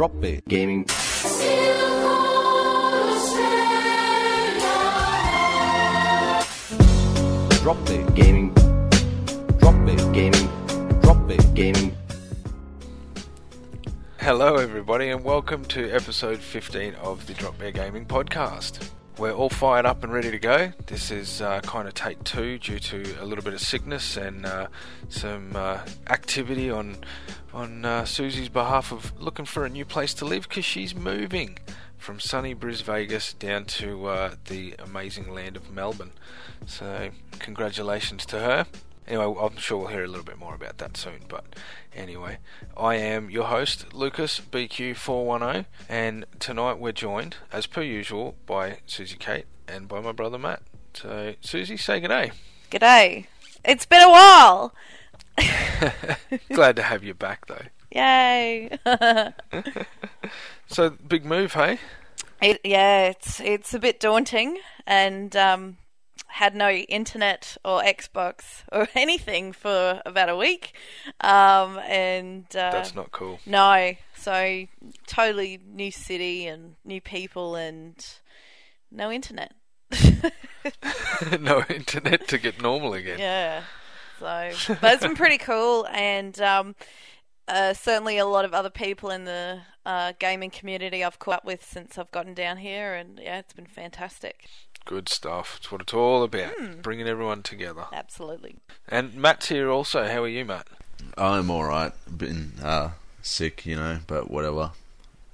Drop Gaming. Drop Bear Gaming. Drop Bear Gaming. Drop Bear Gaming. Hello, everybody, and welcome to episode 15 of the Drop Bear Gaming Podcast. We're all fired up and ready to go. This is uh, kind of take two due to a little bit of sickness and uh, some uh, activity on on uh, Susie's behalf of looking for a new place to live because she's moving from sunny Bris Vegas down to uh, the amazing land of Melbourne. So, congratulations to her. Anyway, I'm sure we'll hear a little bit more about that soon. But anyway, I am your host, Lucas BQ410, and tonight we're joined, as per usual, by Susie Kate and by my brother Matt. So, Susie, say good day. G'day. It's been a while. Glad to have you back, though. Yay. So, big move, hey? it, yeah, it's it's a bit daunting and um had no internet or Xbox or anything for about a week. Um and uh, That's not cool. no. So totally new city and new people and no internet. no internet to get normal again. Yeah. So, but it's been pretty cool, and um, uh, certainly a lot of other people in the uh, gaming community I've caught up with since I've gotten down here, and yeah, it's been fantastic. Good stuff. It's what it's all about. Bringing everyone together. Absolutely. And Matt's here also. How are you, Matt? I'm alright. Been uh, sick, you know, but whatever.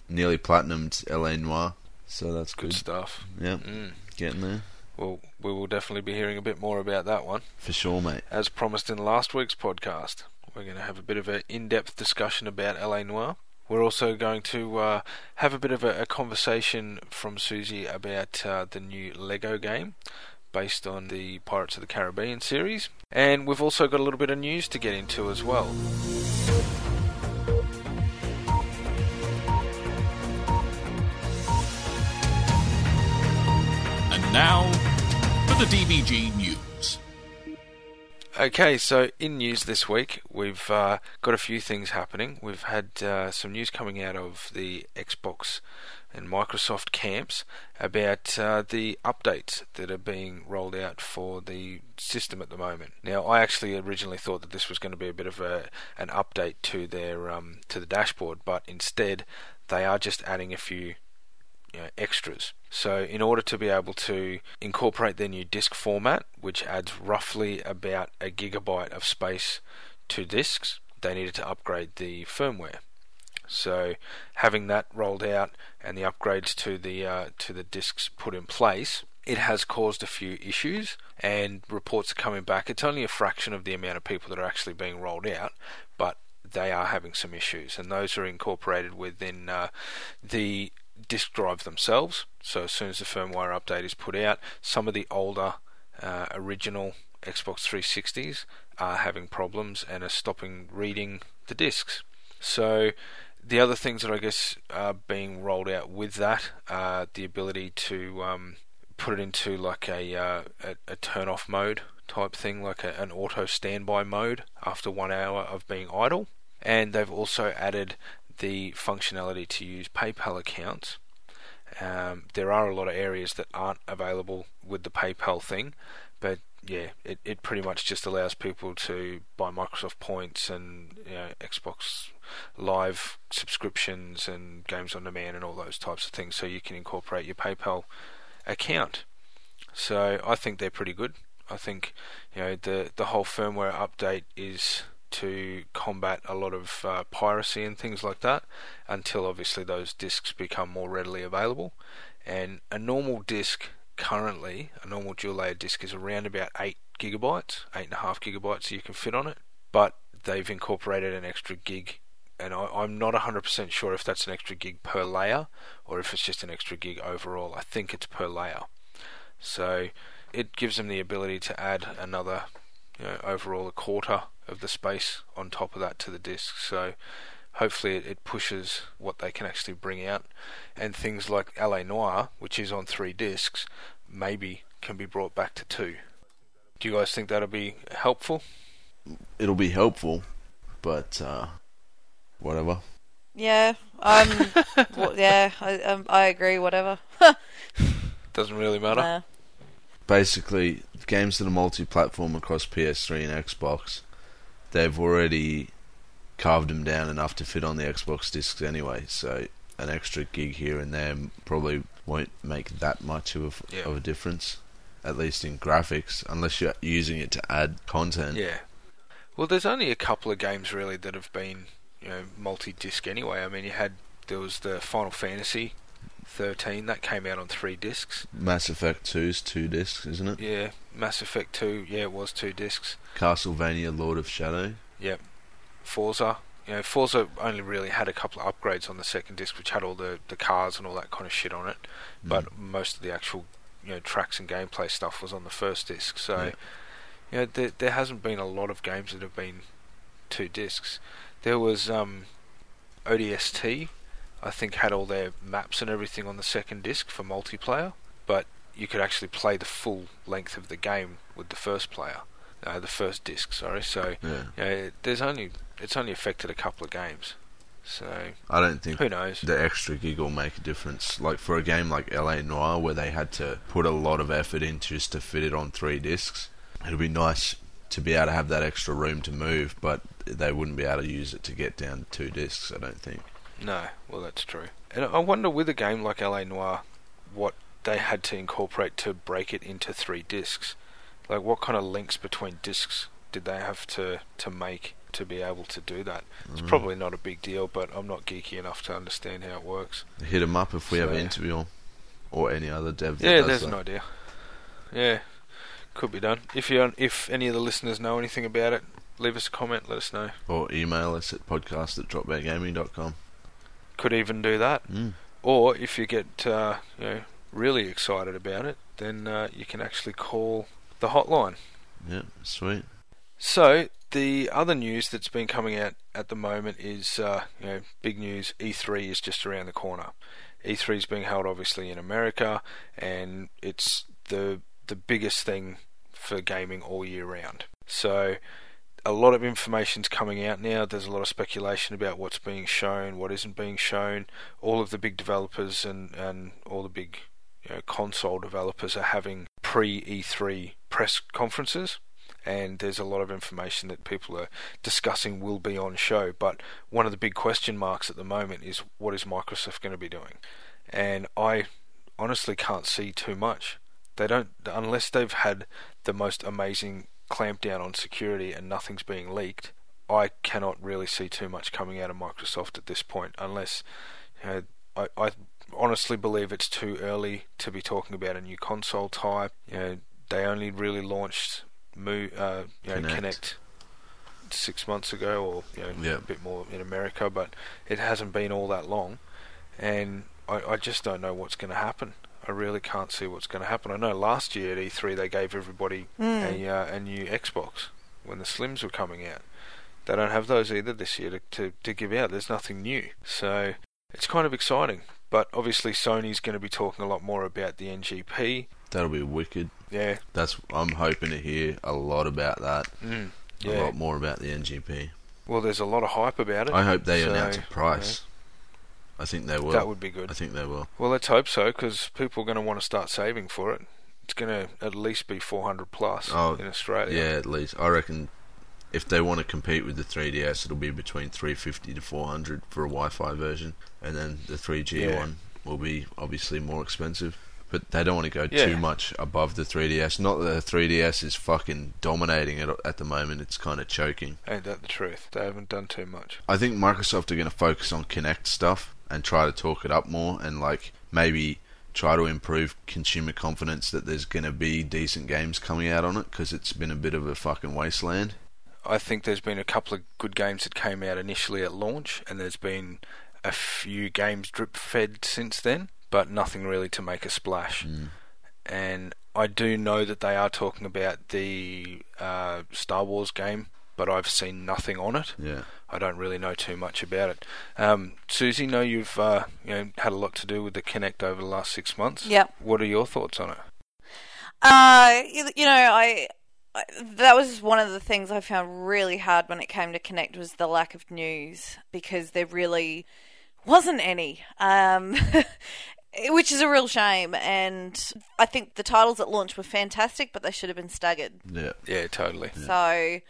Nearly platinumed LA Noire, so that's Good good. stuff. Yeah, Mm. getting there Well, we will definitely be hearing a bit more about that one. for sure, mate. As promised in last week's podcast, we're going to have a bit of an in depth discussion about LA Noire. We're also going to uh, have a bit of a, a conversation from Susie about uh, the new Lego game based on the Pirates of the Caribbean series. And we've also got a little bit of news to get into as well. And now for the DBG news. Okay, so in news this week, we've uh, got a few things happening. We've had uh, some news coming out of the Xbox and Microsoft camps about uh, the updates that are being rolled out for the system at the moment. Now, I actually originally thought that this was going to be a bit of a an update to their um, to the dashboard, but instead they are just adding a few you know, extras. So, in order to be able to incorporate their new disk format, which adds roughly about a gigabyte of space to disks, they needed to upgrade the firmware. So, having that rolled out and the upgrades to the uh, to the disks put in place, it has caused a few issues. And reports are coming back. It's only a fraction of the amount of people that are actually being rolled out, but they are having some issues, and those are incorporated within uh, the disk drive themselves. So as soon as the firmware update is put out, some of the older uh, original Xbox 360s are having problems and are stopping reading the disks. So the other things that I guess are being rolled out with that are the ability to um, put it into like a, uh, a, a turn off mode type thing, like a, an auto standby mode after one hour of being idle. And they've also added the functionality to use PayPal accounts. Um, there are a lot of areas that aren't available with the PayPal thing, but yeah, it, it pretty much just allows people to buy Microsoft points and you know, Xbox Live subscriptions and games on demand and all those types of things, so you can incorporate your PayPal account. So I think they're pretty good. I think you know the the whole firmware update is to combat a lot of uh, piracy and things like that until obviously those discs become more readily available. And a normal disc currently, a normal dual layer disc is around about 8 gigabytes, 8.5 gigabytes you can fit on it, but they've incorporated an extra gig. And I, I'm not 100% sure if that's an extra gig per layer or if it's just an extra gig overall. I think it's per layer. So it gives them the ability to add another, you know, overall a quarter of the space on top of that to the disc. So hopefully it, it pushes what they can actually bring out, and things like LA Noire, which is on three discs, maybe can be brought back to two. Do you guys think that'll be helpful? It'll be helpful, but uh, whatever. Yeah, um, w- yeah, I, um, I agree. Whatever. Doesn't really matter. Nah. basically games that are multi-platform across PS3 and Xbox, they've already carved them down enough to fit on the Xbox discs anyway. So an extra gig here and there probably won't make that much of a, f- Yeah. of a difference, at least in graphics, unless you're using it to add content. Yeah. Well, there's only a couple of games really that have been, you know, multi-disc anyway. I mean, you had there was the Final Fantasy 13 that came out on three discs. Mass Effect 2's two discs, isn't it? Yeah, Mass Effect 2, yeah, it was two discs. Castlevania Lord of Shadow. Yep. Forza, you know, Forza only really had a couple of upgrades on the second disc, which had all the the cars and all that kind of shit on it. But most of the actual, you know, tracks and gameplay stuff was on the first disc. So, Yeah. you know, there there hasn't been a lot of games that have been two discs. There was um, ODST, I think, had all their maps and everything on the second disc for multiplayer, but you could actually play the full length of the game with the first player, uh, the first disc. Sorry, so Yeah. yeah, there's only it's only affected a couple of games, so I don't think who knows? the extra gig will make a difference. Like for a game like LA Noire, where they had to put a lot of effort in just to fit it on three discs, it'll be nice to be able to have that extra room to move, but they wouldn't be able to use it to get down to two discs. I don't think. No, well that's true. And I wonder with a game like LA Noire, what they had to incorporate to break it into three discs. Like what kind of links between discs did they have to to make to be able to do that? It's Mm. probably not a big deal, but I'm not geeky enough to understand how it works. Hit them up if we have an interview or, or any other dev. Yeah, there's that. an idea. Yeah, could be done. If you if any of the listeners know anything about it, leave us a comment. Let us know. Or email us at podcast at dropbeargaming.com. Could even do that. Mm. Or if you get uh, you know really excited about it, then uh, you can actually call the hotline. Yeah, sweet. So the other news that's been coming out at the moment is uh, you know big news. E3 is just around the corner. E3 is being held obviously in America, and it's the the biggest thing for gaming all year round. So a lot of information's coming out now. There's a lot of speculation about what's being shown, what isn't being shown. All of the big developers and, and all the big you know, console developers are having pre E3 press conferences, and there's a lot of information that people are discussing will be on show. But one of the big question marks at the moment is what is Microsoft going to be doing? And I honestly can't see too much. They don't unless they've had the most amazing clampdown on security and nothing's being leaked. I cannot really see too much coming out of Microsoft at this point, unless you know, I, I honestly believe it's too early to be talking about a new console type. You know, they only really launched Mo, uh, you know, Kinect. Kinect six months ago, or you know, Yeah. a bit more in America, but it hasn't been all that long, and I, I just don't know what's going to happen. I really can't see what's going to happen. I know last year at E3 they gave everybody a uh, a new Xbox when the Slims were coming out. They don't have those either this year to, to, to give out. There's nothing new. So it's kind of exciting. But obviously Sony's going to be talking a lot more about the NGP. That'll be wicked. Yeah. That's I'm hoping to hear a lot about that. Mm. A lot more about the NGP. Well, there's a lot of hype about it. I hope they So, announce a price. I think they will. that would be good. I think they will. Well, let's hope so, because people are going to want to start saving for it. It's going to at least be 400 plus Oh, in Australia. Yeah, at least I reckon if they want to compete with the 3DS, it'll be between 350 to 400 for a Wi-Fi version, and then the 3G Yeah. one will be obviously more expensive. But they don't want to go Yeah. too much above the 3DS. Not that the 3DS is fucking dominating it at the moment; it's kind of choking. Ain't that the truth? They haven't done too much. I think Microsoft are going to focus on Kinect stuff and try to talk it up more, and like maybe try to improve consumer confidence that there's going to be decent games coming out on it because it's been a bit of a fucking wasteland. I think there's been a couple of good games that came out initially at launch, and there's been a few games drip fed since then, but nothing really to make a splash. Mm. And I do know that they are talking about the uh, Star Wars game, but I've seen nothing on it. Yeah. I don't really know too much about it. Um, Susie, know you've uh, you know had a lot to do with the Kinect over the last six months. Yep. What are your thoughts on it? Uh, you, you know, I, I that was one of the things I found really hard when it came to Kinect was the lack of news because they're really wasn't any. Um, which is a real shame. And I think the titles at launch were fantastic, but they should have been staggered. Yeah. Yeah, totally. So,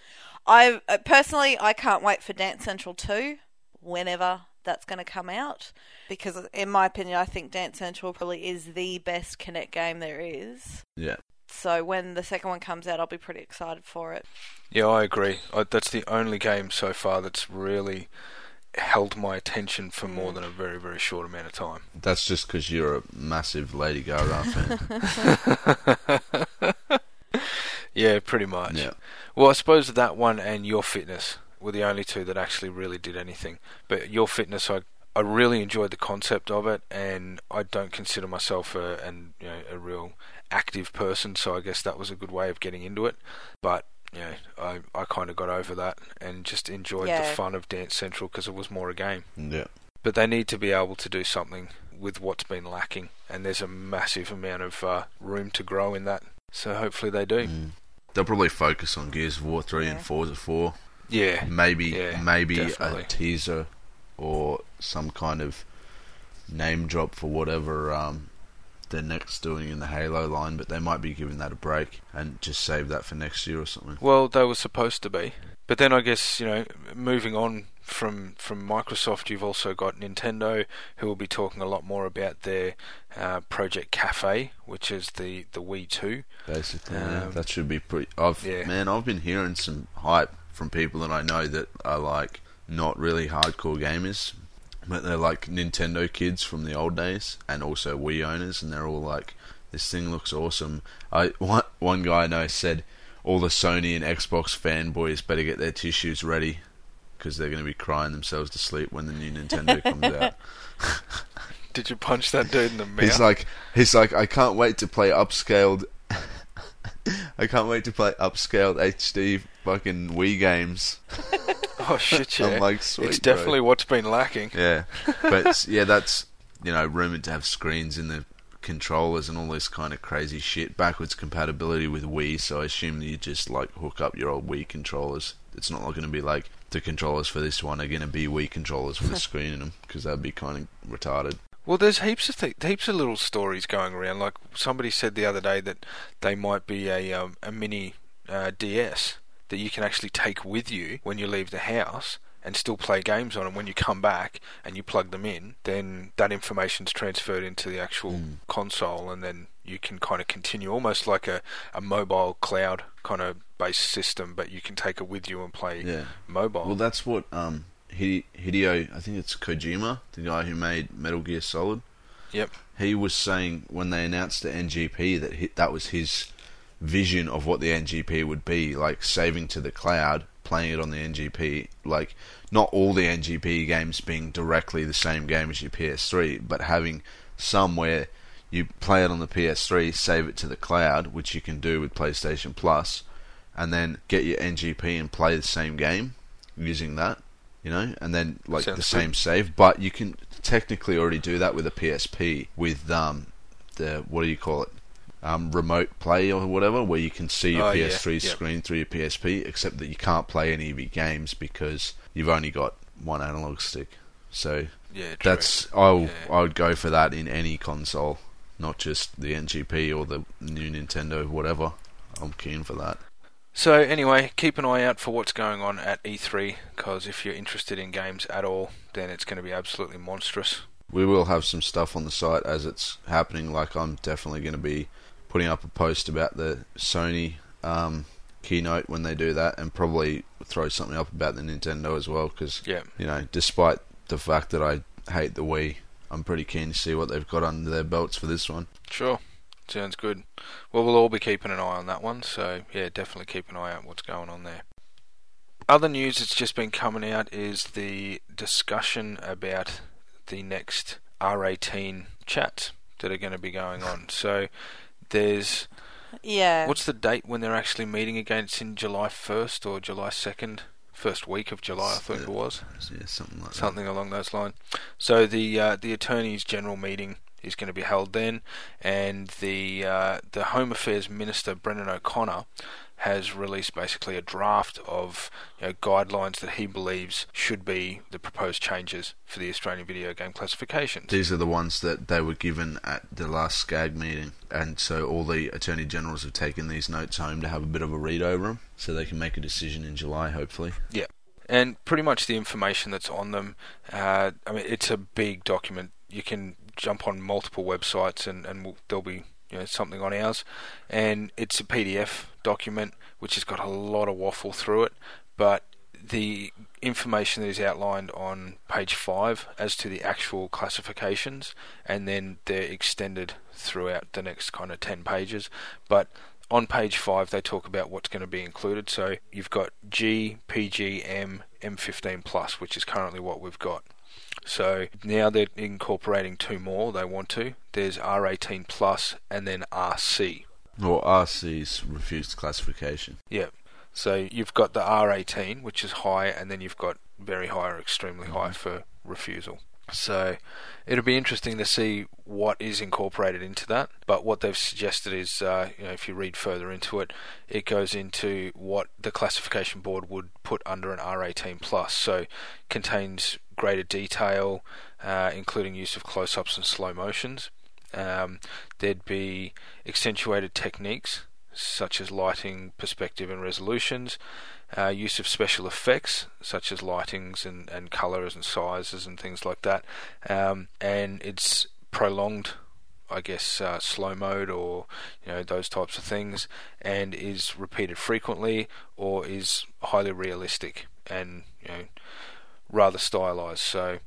I uh, personally I can't wait for Dance Central two, whenever that's going to come out, because in my opinion, I think Dance Central probably is the best Kinect game there is. Yeah. So when the second one comes out, I'll be pretty excited for it. Yeah, I agree. I, that's the only game so far that's really held my attention for more mm. than a very, very short amount of time. That's just because you're a massive Lady Gaga fan. Yeah, pretty much. Yeah. Well, I suppose that one and Your Fitness were the only two that actually really did anything. But Your Fitness, I I really enjoyed the concept of it, and I don't consider myself a and you know a real active person, so I guess that was a good way of getting into it. But you know, I I kind of got over that and just enjoyed the fun of Dance Central because it was more a game. yeah. But they need to be able to do something with what's been lacking, and there's a massive amount of uh, room to grow in that. So hopefully they do. Mm. They'll probably focus on Gears of War 3 and Forza 4. Yeah, Maybe Yeah, maybe definitely. a teaser or some kind of name drop for whatever um, they're next doing in the Halo line, but they might be giving that a break and just save that for next year or something. Well, they were supposed to be, but then I guess you know, moving on from from Microsoft, you've also got Nintendo, who will be talking a lot more about their uh, Project Cafe, which is the the Wii Two. Basically, yeah, Um, that should be pretty. I've yeah. man, I've been hearing some hype from people that I know that are like not really hardcore gamers, but they're like Nintendo kids from the old days, and also Wii owners, and they're all like, "This thing looks awesome." I one one guy I know said, "All the Sony and Xbox fanboys better get their tissues ready." Because they're going to be crying themselves to sleep when the new Nintendo comes out. Did you punch that dude in the mouth? He's like, he's like, I can't wait to play upscaled. I can't wait to play upscaled HD fucking Wii games. oh shit, yeah. Like, it's bro. definitely what's been lacking. Yeah, but yeah, that's you know rumored to have screens in the controllers and all this kind of crazy shit. Backwards compatibility with Wii, so I assume you just like hook up your old Wii controllers. It's not going to be like the controllers for this one are going to be Wii controllers with a screen in them because that'd be kind of retarded. Well, there's heaps of th- heaps of little stories going around. Like somebody said the other day that they might be a um, a mini uh, DS that you can actually take with you when you leave the house and still play games on. And when you come back and you plug them in, then that information's transferred into the actual Mm. console, and then you can kind of continue almost like a, a mobile cloud kind of based system, but you can take it with you and play Yeah. mobile. Well, that's what um, Hide- Hideo, I think it's Kojima, the guy who made Metal Gear Solid. Yep. He was saying when they announced the NGP that hi that was his vision of what the NGP would be, like saving to the cloud, playing it on the NGP, like not all the NGP games being directly the same game as your PS3, but having somewhere you play it on the PS3, save it to the cloud, which you can do with PlayStation Plus, and then get your NGP and play the same game using that, you know, and then like Sounds the good. same save. But you can technically already do that with a PSP with um the what do you call it? Um, remote play or whatever, where you can see your Oh, PS3 yeah. screen through your PSP, except that you can't play any of your games because you've only got one analog stick. So yeah, that's I Yeah. I would go for that in any console, not just the NGP or the new Nintendo, whatever. I'm keen for that. So anyway, keep an eye out for what's going on at E3 because if you're interested in games at all, then it's going to be absolutely monstrous. We will have some stuff on the site as it's happening. Like I'm definitely going to be putting up a post about the Sony um, keynote when they do that, and probably throw something up about the Nintendo as well. Because Yeah. you know, despite the fact that I hate the Wii, I'm pretty keen to see what they've got under their belts for this one. Sure. Sounds good. Well, we'll all be keeping an eye on that one, so yeah, definitely keep an eye out what's going on there. Other news that's just been coming out is the discussion about the next R18 chats that are going to be going on. So there's Yeah. what's the date when they're actually meeting again? It's in July 1st or July 2nd, first week of July, I think it was Yeah, something like that. along those lines. So the uh, the attorneys general meeting is going to be held then, and the uh, the Home Affairs Minister Brendan O'Connor has released basically a draft of you know, guidelines that he believes should be the proposed changes for the Australian video game classifications. These are the ones that they were given at the last SCAG meeting, and so all the attorney generals have taken these notes home to have a bit of a read over them, so they can make a decision in July, hopefully. Yeah, and pretty much the information that's on them. Uh, I mean, it's a big document. You can jump on multiple websites, and and we'll, there'll be you know something on ours, and it's a PDF document which has got a lot of waffle through it, but the information that is outlined on page five as to the actual classifications, and then they're extended throughout the next kind of ten pages, but on page 5 they talk about what's going to be included. So you've got G, PG, M, M15 plus which is currently what we've got so now they're incorporating two more they want to there's R18 plus and then RC Or RC's refused classification. yeah so you've got the R18 which is high and then you've got very high or extremely high for refusal so it'll be interesting to see what is incorporated into that. But what they've suggested is, uh, you know, if you read further into it, it goes into what the classification board would put under an R18 plus. So contains greater detail, uh, including use of close-ups and slow motions. Um, there'd be accentuated techniques such as lighting, perspective, and resolutions. Uh, use of special effects such as lightings and, and colours and sizes and things like that. Um, and it's prolonged, I guess, uh, slow mode or you know those types of things, and is repeated frequently or is highly realistic and you know rather stylized. So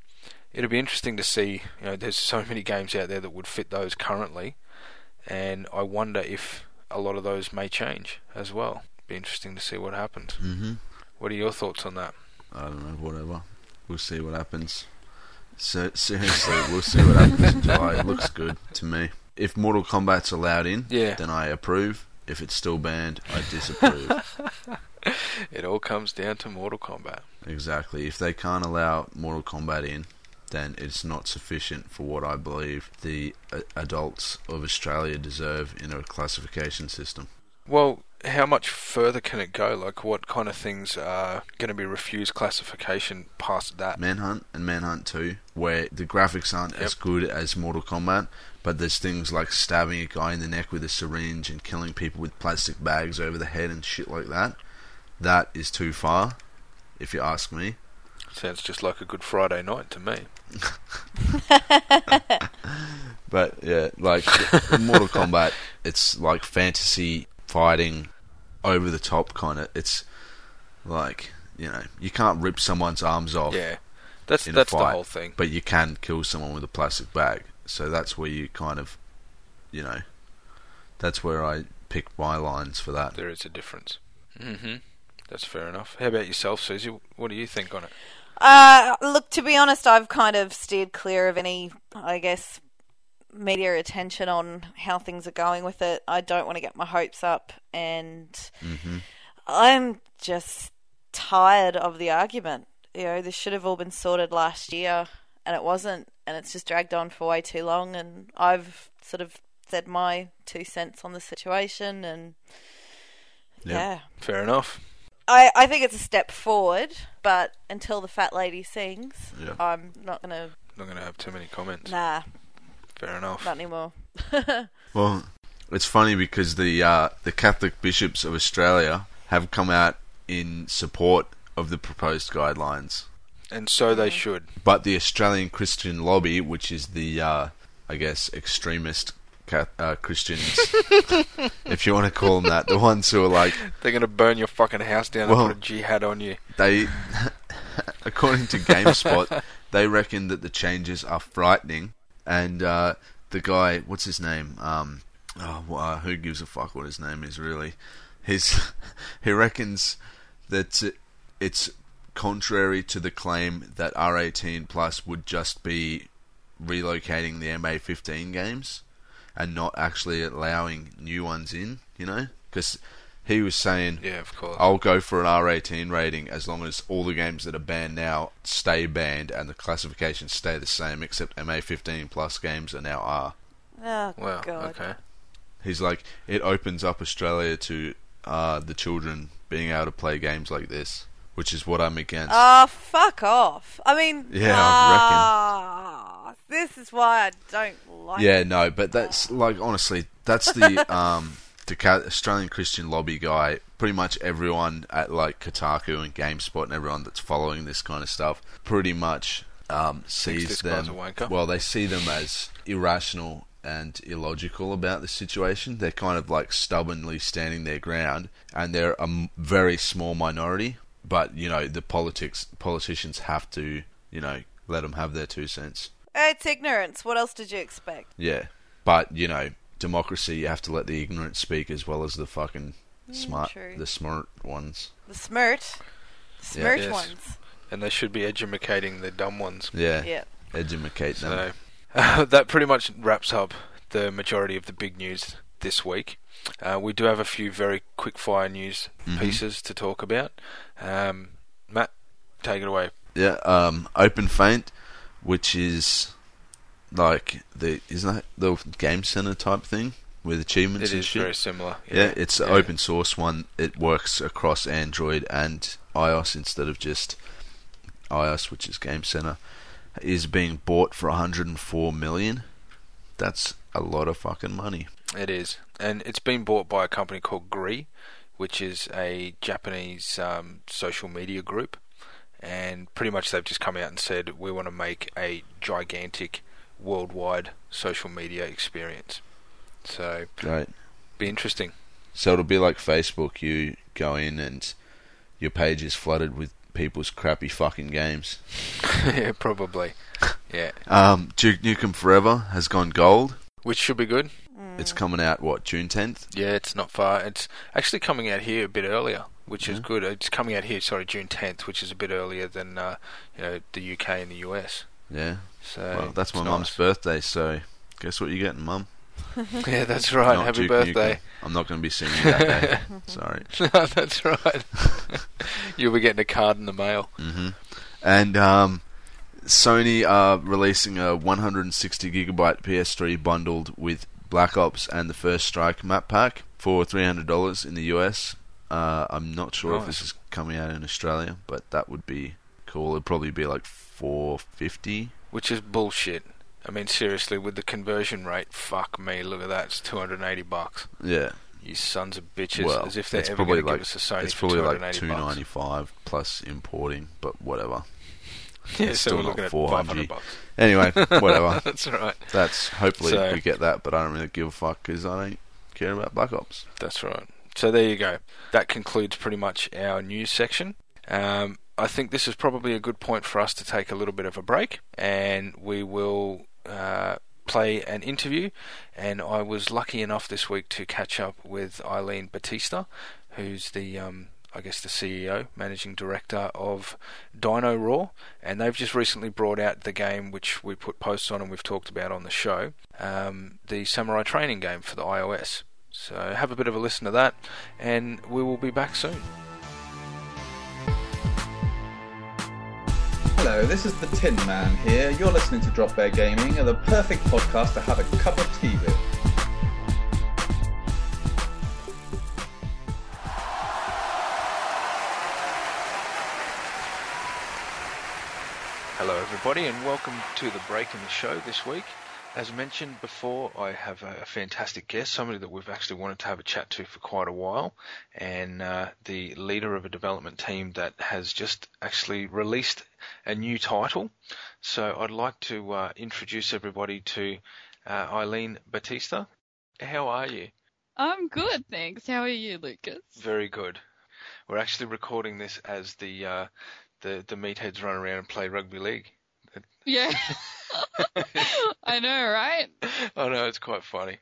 it'll be interesting to see. You know, there's so many games out there that would fit those currently, and I wonder if a lot of those may change as well. Be interesting to see what happens. Mm-hmm. What are your thoughts on that? I don't know, whatever. We'll see what happens. So, seriously, we'll see what happens in July. It looks good to me. If Mortal Kombat's allowed in, Yeah. then I approve. If it's still banned, I disapprove. It all comes down to Mortal Kombat. Exactly. If they can't allow Mortal Kombat in, then it's not sufficient for what I believe the uh, adults of Australia deserve in a classification system. Well, how much further can it go? Like, what kind of things are going to be refused classification past that? Manhunt and Manhunt 2, where the graphics aren't as good as Mortal Kombat, but there's things like stabbing a guy in the neck with a syringe and killing people with plastic bags over the head and shit like that. That is too far, if you ask me. Sounds just like a good Friday night to me. But yeah, like Mortal Kombat, it's like fantasy fighting, over the top kind of. It's like you know you can't rip someone's arms off. Yeah, that's that's the whole thing. But you can kill someone with a plastic bag. So that's where you kind of, you know, that's where I pick my lines for that. There is a difference. hmm That's fair enough. How about yourself, Susie? What do you think on it? Uh, look, to be honest, I've kind of steered clear of any, I guess, media attention on how things are going with it. I don't want to get my hopes up, and hmm I'm just tired of the argument. You know, this should have all been sorted last year, and it wasn't, and it's just dragged on for way too long. And I've sort of said my two cents on the situation, and Yeah. yeah. Fair enough. I, I think it's a step forward, but until the fat lady sings, Yeah. I'm not gonna. Not going to have too many comments. Nah, Fair enough. not anymore. Well, it's funny because the uh, the Catholic bishops of Australia have come out in support of the proposed guidelines, And so Mm. they should. but the Australian Christian Lobby, which is the uh, I guess extremist Cath- uh, Christians, if you want to call them that, the ones who are like They're going to burn your fucking house down Well- and put a jihad on you. they, according to GameSpot, they reckon that the changes are frightening. And uh, the guy, what's his name? Um, oh, well, uh, who gives a fuck what his name is really? His, he reckons that it's contrary to the claim that R18 Plus would just be relocating the MA15 games and not actually allowing new ones in. You know, because He was saying, Yeah, of course. I'll go for an R18 rating as long as all the games that are banned now stay banned and the classifications stay the same, except MA15 plus games are now R. Oh Wow. god. Okay. He's like, it opens up Australia to uh, the children being able to play games like this, which is what I'm against. Oh, fuck off. I mean, Yeah, I ah, This is why I don't like yeah, no, but that's like honestly, that's the um the Australian Christian lobby guy. Pretty much everyone at like Kotaku and GameSpot and everyone that's following this kind of stuff pretty much um, sees them. guy's a wanker. Well, they see them as irrational and illogical about the situation. They're kind of like stubbornly standing their ground, and they're a very small minority. But you know, the politics politicians have to you know let them have their two cents. It's ignorance. What else did you expect? Yeah, but you know, democracy. You have to let the ignorant speak as well as the fucking smart, true. the smart ones. The smirt. The smirt Yes. ones. And they should be educating the dumb ones. Yeah, Yeah. educate them. So that pretty much wraps up the majority of the big news this week. Uh, we do have a few very quick fire news Mhm. pieces to talk about. Um, Matt, take it away. Yeah, um, OpenFeint, which is like the isn't that the game center type thing with achievements It and is shit. very similar. yeah, it's an Yeah. open source one. It works across Android and iOS instead of just iOS, which is Game Center. Is being bought for 104 million. That's a lot of fucking money. It is, and it's been bought by a company called Gree, which is a Japanese um, social media group, and pretty much they've just come out and said we want to make a gigantic worldwide social media experience. So Great. be interesting. So it'll be like Facebook. You go in and your page is flooded with people's crappy fucking games. yeah, probably. Yeah, Um, Duke Nukem Forever has gone gold. which should be good. It's coming out what June 10th. Yeah, it's not far. It's actually coming out here a bit earlier, which is good. It's coming out here, sorry, June 10th, which is a bit earlier than uh, you know the UK and the US. Yeah. So well, that's my it's mum's nice. birthday, so guess what you're getting, mum? Yeah, that's right. Not Happy birthday. Nukem. I'm not going to be seeing you that day. Sorry. No, that's right. You'll be getting a card in the mail. hmm And um, Sony are releasing a 160 gigabyte PS3 bundled with Black Ops and the First Strike map pack for $300 in the US. Uh, I'm not sure if this is coming out in Australia, but that would be cool. It'd probably be like 450. Which is bullshit. I mean, seriously, with the conversion rate, fuck me, look at that. It's 280 bucks. Yeah. You sons of bitches. well, as if they're ever going to like give us a Sony it's for probably like 280 two ninety five plus importing, but whatever. Yeah, It's so still not looking at 400. 500 bucks. Anyway, whatever. that's right. That's hopefully So- we get that, but I don't really give a fuck because I don't care about Black Ops. That's right. So there you go. That concludes pretty much our news section. Um, I think this is probably a good point for us to take a little bit of a break, and we will uh, play an interview. And I was lucky enough this week to catch up with Eileen Batista, who's the um, I guess the CEO, managing director of Dino Raw, and they've just recently brought out the game which we put posts on and we've talked about on the show, um, the Samurai Training game for the iOS. So have a bit of a listen to that, and we will be back soon. Hello, this is the Tin Man here. You're listening to Drop Bear Gaming, the perfect podcast to have a cup of tea with. Hello, everybody, and welcome to the break in the show this week. As mentioned before, I have a fantastic guest, somebody that we've actually wanted to have a chat to for quite a while, and uh, the leader of a development team that has just actually released a new title. So I'd like to uh, introduce everybody to uh, Eileen Batista. How are you? I'm good, thanks. How are you, Lucas? Very good. We're actually recording this as the uh, the the meatheads run around and play rugby league. Yeah. I know, right? I know it's quite funny.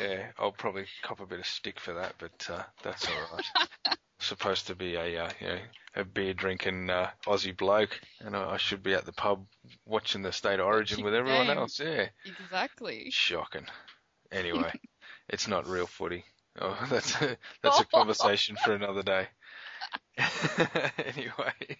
Yeah, I'll probably cop a bit of stick for that, but uh, that's all right. supposed to be a uh, you know a beer drinking uh, Aussie bloke, and I, I should be at the pub watching the state of origin Watching with everyone else. Yeah, Exactly. shocking. Anyway, it's not real footy. Oh, that's a, that's a conversation for another day. anyway,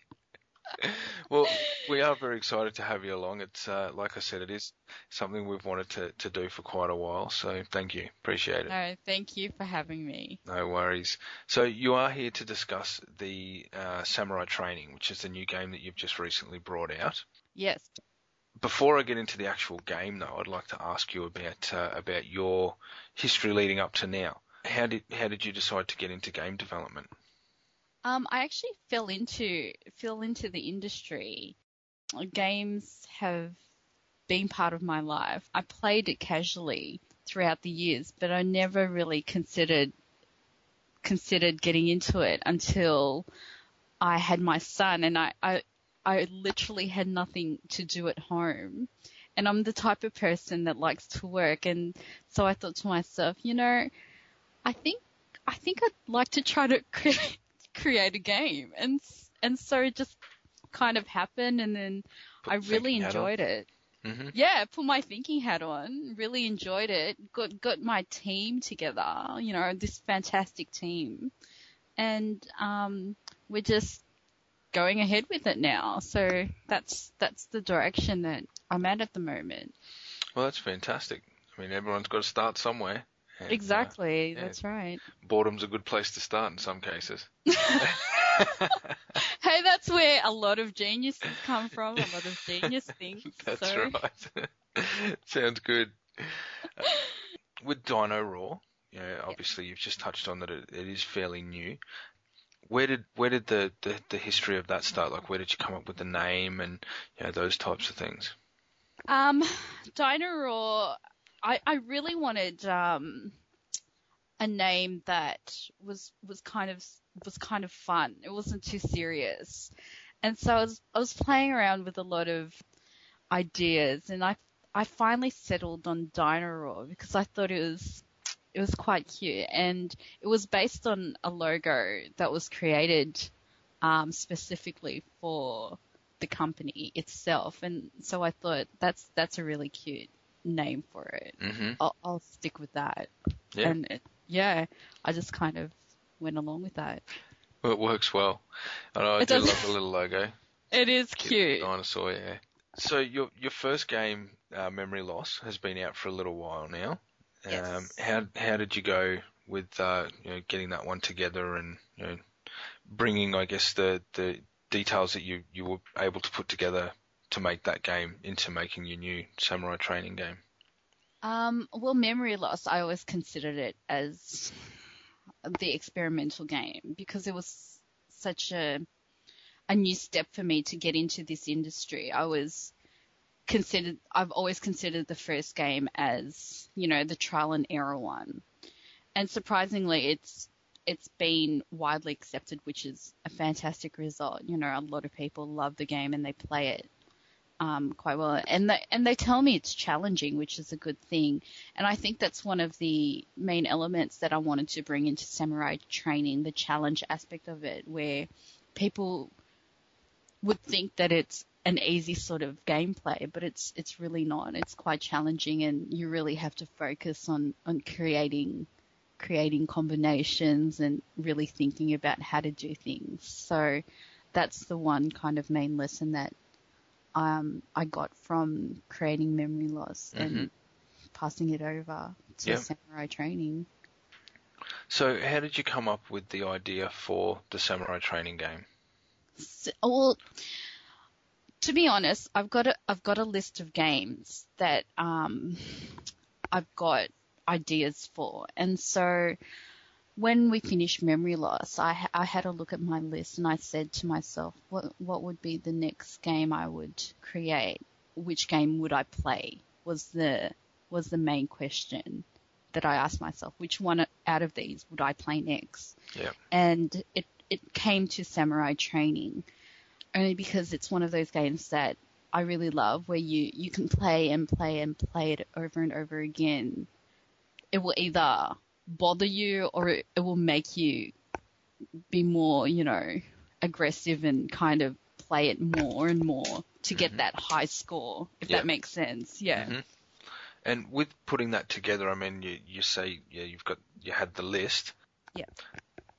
well, we are very excited to have you along. It's uh, like I said, it is something we've wanted to, to do for quite a while. So thank you, appreciate it. No, thank you for having me. No worries. So you are here to discuss the uh, Samurai Training, which is the new game that you've just recently brought out. Yes. Before I get into the actual game, though, I'd like to ask you about uh, about your history leading up to now. How did how did you decide to get into game development? Um, I actually fell into fell into the industry. Games have been part of my life. I played it casually throughout the years, but I never really considered considered getting into it until I had my son, and I, I I literally had nothing to do at home. And I'm the type of person that likes to work. And so I thought to myself, you know, I think, I think I'd like to try to create, a game. And, and so it just kind of happened. And then Put I really thinking hat on. enjoyed it. hmm Yeah, put my thinking hat on. Really enjoyed it. Got got my team together. You know, this fantastic team, and um, we're just going ahead with it now. So that's that's the direction that I'm at at the moment. Well, that's fantastic. I mean, everyone's got to start somewhere. And, uh, exactly. yeah. That's right. boredom's a good place to start in some cases. Hey, that's where a lot of geniuses come from. A lot of genius things. That's so. right. Sounds good. Uh, with Dino Raw, you know, obviously you've just touched on that it, it is fairly new. Where did where did the, the, the history of that start? Like, where did you come up with the name and you know those types of things? Um, Dino Raw, I, I really wanted um, a name that was was kind of was kind of fun. It wasn't too serious, and so I was I was playing around with a lot of ideas, and I I finally settled on Dino Raw because I thought it was it was quite cute, and it was based on a logo that was created um, specifically for the company itself, and so I thought that's that's a really cute name for it. hmm I'll, I'll stick with that. Yeah. And it, yeah, I just kind of went along with that. Well, it works well. I know I It do love the little logo. It is Cute. Dinosaur, yeah. So your your first game, uh, Memory Loss, has been out for a little while now. Um, Yes. how how did you go with uh, you know getting that one together and you know bringing I guess the the details that you you were able to put together to make that game into making your new samurai training game? Um, well, memory loss, I always considered it as the experimental game because it was such a a new step for me to get into this industry. I was considered I've always considered the first game as, you know, the trial and error one. And surprisingly it's it's been widely accepted, which is a fantastic result. You know, a lot of people love the game and they play it um, quite well, and they and they tell me it's challenging, which is a good thing. And I think that's one of the main elements that I wanted to bring into samurai training, the challenge aspect of it, where people would think that it's an easy sort of gameplay, but it's it's really not. It's quite challenging, and you really have to focus on on creating creating combinations and really thinking about how to do things. So that's the one kind of main lesson that um, I got from creating memory loss and passing it over to Yeah. samurai training. So how did you come up with the idea for the samurai training game? S- Well, to be honest, I've got a I've got a list of games that um, I've got ideas for, and so when we finished Memory Loss, I I had a look at my list and I said to myself, what what would be the next game I would create? Which game would I play? Was the was the main question that I asked myself. Which one out of these would I play next? Yeah. and it it came to samurai training only because it's one of those games that I really love where you you can play and play and play it over and over again. It will either bother you or it, it will make you be more, you know, aggressive and kind of play it more and more to get that high score, if Yeah. that makes sense. Yeah. Mhm. And with putting that together, I mean, you you say yeah, you've got you had the list. Yeah.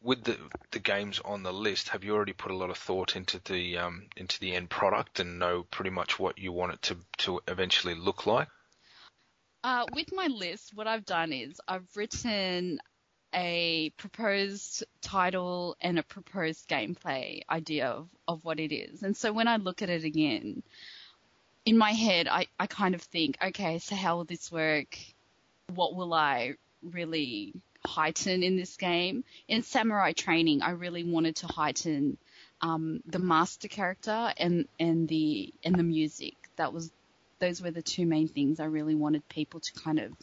With the the games on the list, have you already put a lot of thought into the um into the end product and know pretty much what you want it to to eventually look like? Uh, with my list, what I've done is I've written a proposed title and a proposed gameplay idea of, of what it is. And so when I look at it again, in my head, I, I kind of think, okay, so how will this work? What will I really heighten in this game? In Samurai Training, I really wanted to heighten um, the master character and, and the and the music. That was those were the two main things I really wanted people to kind of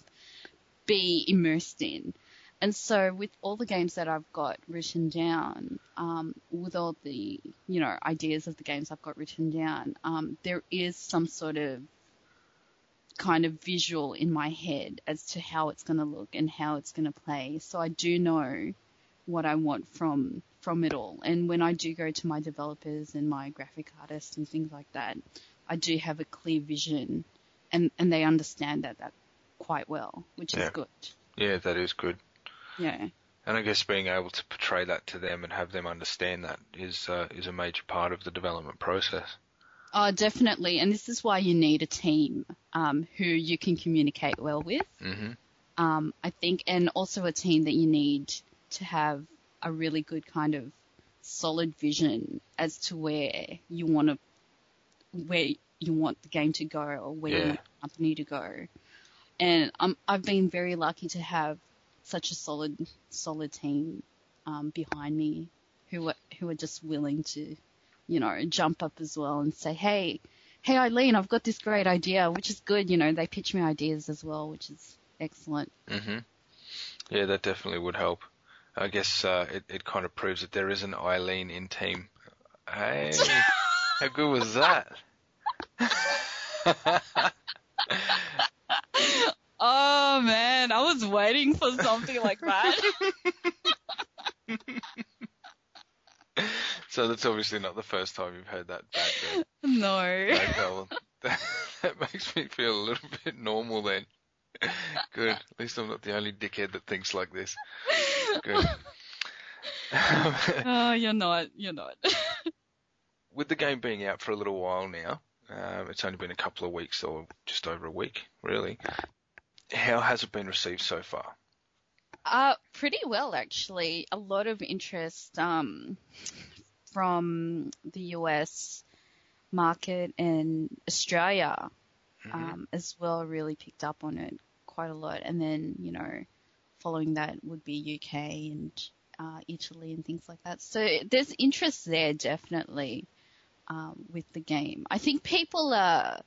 be immersed in. And so with all the games that I've got written down, um, with all the, you know, ideas of the games I've got written down, um, there is some sort of kind of visual in my head as to how it's going to look and how it's going to play. So I do know what I want from from it all. And when I do go to my developers and my graphic artists and things like that, I do have a clear vision, and and they understand that that quite well, which Yeah. is good. Yeah, that is good. Yeah. And I guess being able to portray that to them and have them understand that is uh, is a major part of the development process. Oh, definitely. And this is why you need a team um, who you can communicate well with. hmm Um, I think, and also a team that you need to have a really good kind of solid vision as to where you want to, where you want the game to go or where you want the company to go. And um, I've been very lucky to have such a solid, solid team um, behind me who are, who are just willing to, you know, jump up as well and say, hey, hey Eileen, I've got this great idea, which is good. You know, they pitch me ideas as well, which is excellent. hmm Yeah, that definitely would help. I guess uh, it it kind of proves that there is an Eileen in team. Hey, how good was that? Oh man, I was waiting for something like that. So that's obviously not the first time you've heard that bad joke. no. Okay, well, that, that makes me feel a little bit normal then. Good. At least I'm not the only dickhead that thinks like this. Good. Oh, you're not. You're not. With the game being out for a little while now, um, it's only been a couple of weeks or just over a week, really. How has it been received so far? Uh, pretty well actually. A lot of interest um, from the US market and Australia um, as well. Really picked up on it quite a lot, and then you know, following that would be UK and uh, Italy and things like that. So there's interest there definitely um, with the game. I think people are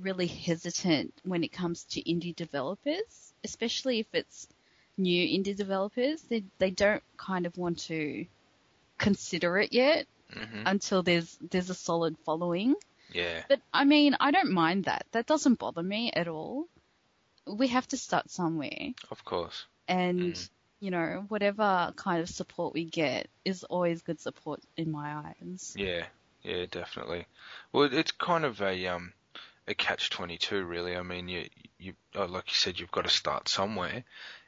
really hesitant when it comes to indie developers, especially if it's new indie developers. They they don't kind of want to consider it yet hmm until there's there's a solid following. Yeah. But I mean, I don't mind that. That doesn't bother me at all. We have to start somewhere, Of course. and Mm. you know, whatever kind of support we get is always good support in my eyes. Yeah. Yeah, definitely. Well, it's kind of a um a catch twenty two, really. I mean, you you oh, like you said, you've got to start somewhere,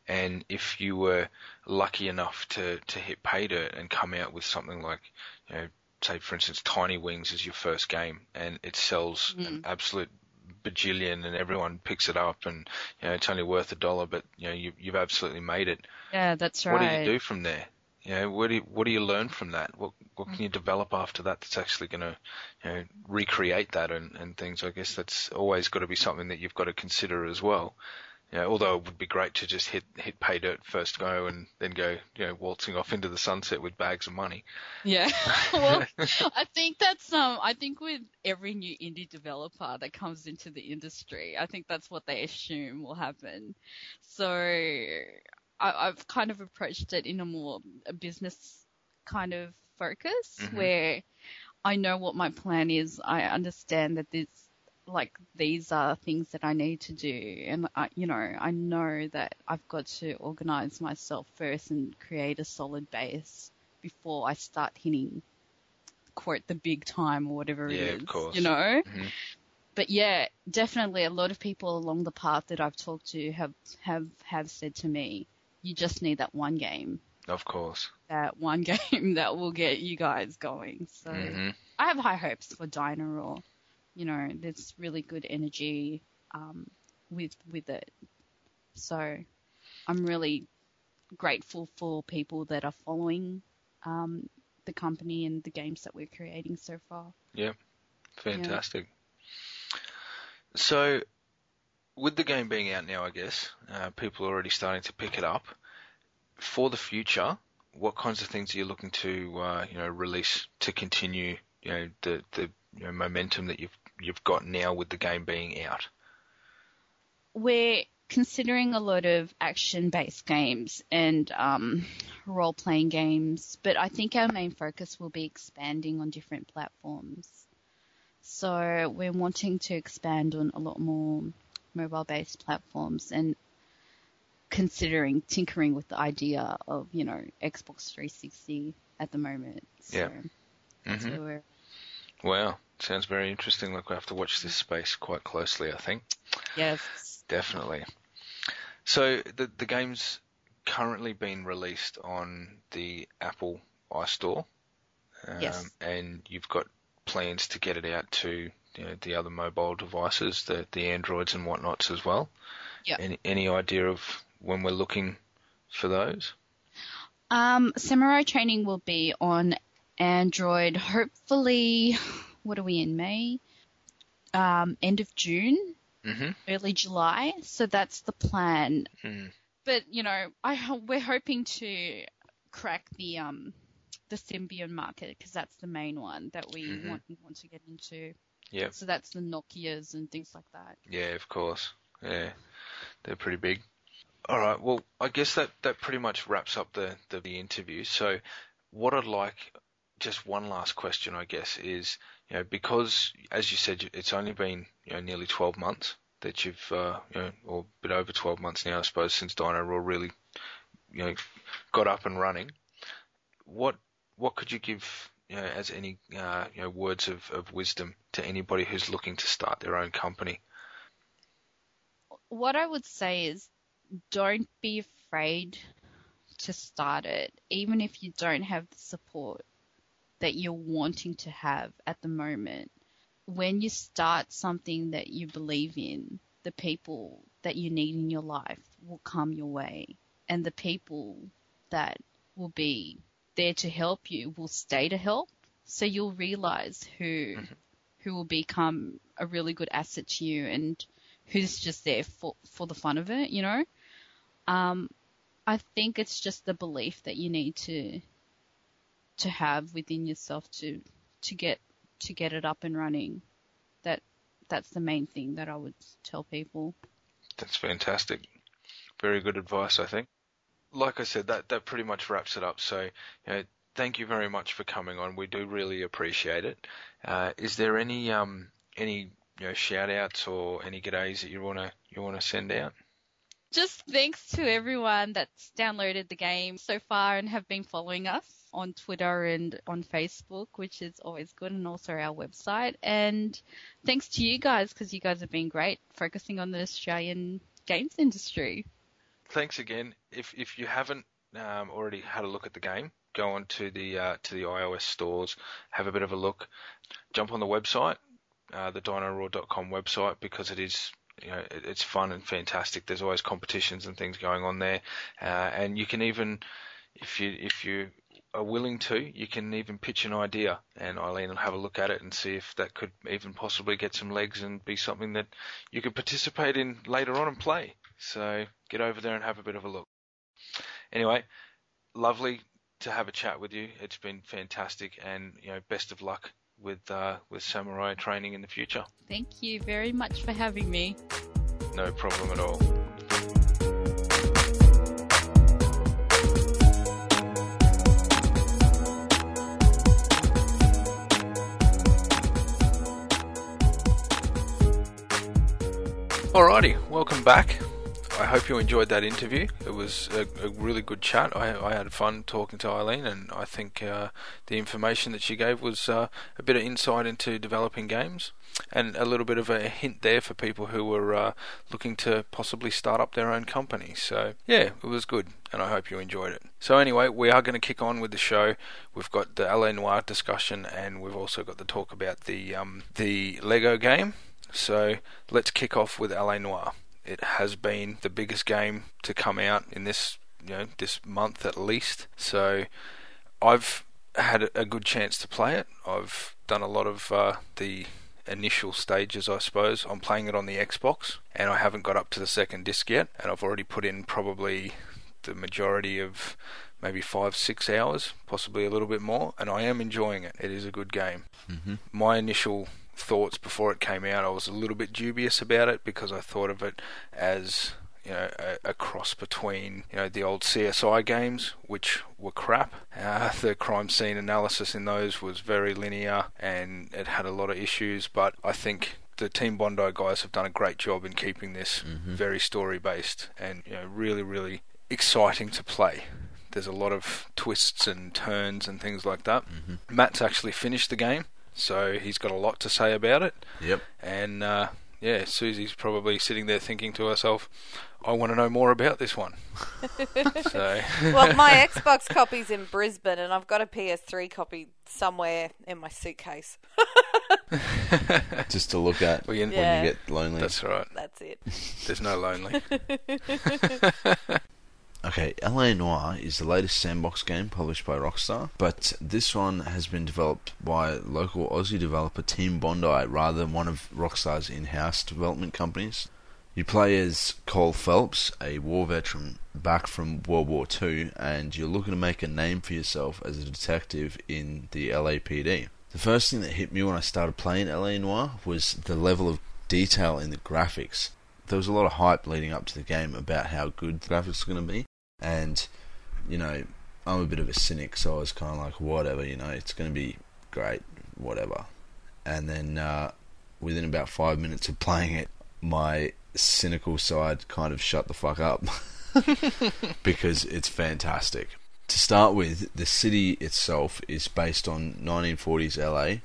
and if you were lucky enough to to hit pay dirt and come out with something like, you know, say for instance, Tiny Wings is your first game, and it sells an absolute bajillion, and everyone picks it up, and you know it's only worth a dollar, but you know you, you've absolutely made it. Yeah, that's right. What do you do from there? You know, what do you, what do you learn from that? What what can you develop after that that's actually going to you know recreate that and, and things? I guess that's always got to be something that you've got to consider as well. You know, although it would be great to just hit hit pay dirt first go and then go you know waltzing off into the sunset with bags of money. Yeah. well, I think that's um. I think with every new indie developer that comes into the industry, I think that's what they assume will happen. So I, I've kind of approached it in a more a business kind of focus Mhm. where I know what my plan is. I understand that this like these are things that I need to do and I, you know, I know that I've got to organize myself first and create a solid base before I start hitting quote the big time or whatever Yeah, it of course. You know? Mhm. but yeah, definitely a lot of people along the path that I've talked to have have have said to me, you just need that one game, Of course. that one game that will get you guys going. So hmm I have high hopes for DinoRaw. You know, there's really good energy um, with with it. So I'm really grateful for people that are following um, the company and the games that we're creating so far. Yeah, fantastic. So, with the game being out now, I guess uh, people are already starting to pick it up. For the future, what kinds of things are you looking to, uh, you know, release to continue, you know, the the you know, momentum that you've you've got now with the game being out? We're considering a lot of action-based games and um, role-playing games, but I think our main focus will be expanding on different platforms. So we're wanting to expand on a lot more mobile-based platforms and considering tinkering with the idea of, you know, Xbox 360 at the moment. So Yeah. hmm we're Wow, sounds very interesting. Like we have to watch this space quite closely, I think. Yes. Definitely. So the the game's currently been released on the Apple iStore, um, Yes. and you've got plans to get it out to you know, the other mobile devices, the the Androids and whatnots as well. Yeah. Any any idea of when we're looking for those? Um, Samurai Training will be on Android. Hopefully, what are we in May? Um, end of June, hmm early July. So that's the plan. Mm. But you know, I we're hoping to crack the um the Symbian market because that's the main one that we Mhm. want want to get into. Yep. So that's the Nokia's and things like that. Yeah, of course. Yeah, they're pretty big. All right. Well, I guess that, that pretty much wraps up the, the, the interview. So, what I'd like, just one last question, I guess, is you know because as you said, it's only been you know nearly 12 months that you've uh, you know or a bit over 12 months now, I suppose, since Dino Raw really you know got up and running. What what could you give you know as any uh, you know words of, of wisdom to anybody who's looking to start their own company? what I would say is don't be afraid to start it, even if you don't have the support that you're wanting to have at the moment. When you start something that you believe in, the people that you need in your life will come your way, and the people that will be there to help you will stay to help. So you'll realize who who will become a really good asset to you and who's just there for for the fun of it, you know. Um, I think it's just the belief that you need to to have within yourself to to get to get it up and running. That that's the main thing that I would tell people. That's fantastic. Very good advice, I think. Like I said, that that pretty much wraps it up. So, you know, thank you very much for coming on. We do really appreciate it. Uh, is there any um any you know shout outs or any g'days that you wanna you wanna send out? Just thanks to everyone that's downloaded the game so far and have been following us on Twitter and on Facebook, which is always good, and also our website. And thanks to you guys because you guys have been great focusing on the Australian games industry. Thanks again. If if you haven't um, already had a look at the game, go on to the uh, to the iOS stores, have a bit of a look, jump on the website, uh, the DinoRaw.com website because it is you know it, it's fun and fantastic. There's always competitions and things going on there, uh, and you can even if you if you are willing to, you can even pitch an idea, and Eileen will have a look at it and see if that could even possibly get some legs and be something that you could participate in later on and play. So get over there and have a bit of a look. Anyway, lovely to have a chat with you. It's been fantastic, and you know, best of luck with uh, with samurai training in the future. Thank you very much for having me. No problem at all. Alrighty, welcome back. I hope you enjoyed that interview. It was a, a really good chat. I, I, had fun talking to Eileen, and I think uh, the information that she gave was uh, a bit of insight into developing games and a little bit of a hint there for people who were uh, looking to possibly start up their own company. So, yeah, it was good, and I hope you enjoyed it. So, anyway, we are going to kick on with the show. We've got the LA Noire discussion, and we've also got the talk about the um, the Lego game. So, let's kick off with LA Noire. It has been the biggest game to come out in this you know this month at least. So, I've had a good chance to play it. I've done a lot of uh, the initial stages, I suppose. I'm playing it on the Xbox, and I haven't got up to the second disc yet, and I've already put in probably the majority of maybe five, six hours, possibly a little bit more, and I am enjoying it. It is a good game. Mm-hmm. My initial thoughts before it came out, I was a little bit dubious about it because I thought of it as you know, a, a, cross between you know the old CSI games, which were crap. Uh, the crime scene analysis in those was very linear and it had a lot of issues. But I think the Team Bondi guys have done a great job in keeping this Mhm. very story based and you know really really exciting to play. There's a lot of twists and turns and things like that. Mhm. Matt's actually finished the game, so he's got a lot to say about it. Yep. And uh, yeah, Susie's probably sitting there thinking to herself, "I want to know more about this one." so well, my Xbox copy's in Brisbane, and I've got a PS3 copy somewhere in my suitcase. Just to look at Well, you- when you get lonely. that's right. That's it. There's no lonely. Okay, LA Noire is the latest sandbox game published by Rockstar, but this one has been developed by local Aussie developer Team Bondi rather than one of Rockstar's in house development companies. You play as Cole Phelps, a war veteran back from World War II, and you're looking to make a name for yourself as a detective in the LAPD. The first thing that hit me when I started playing LA Noire was the level of detail in the graphics there was a lot of hype leading up to the game about how good the graphics were going to be, and you know, I'm a bit of a cynic, so I was kind of like, whatever, you know, it's going to be great, whatever. And then uh, within about five minutes of playing it, my cynical side kind of shut the fuck up because it's fantastic. To start with, the city itself is based on 1940s LA,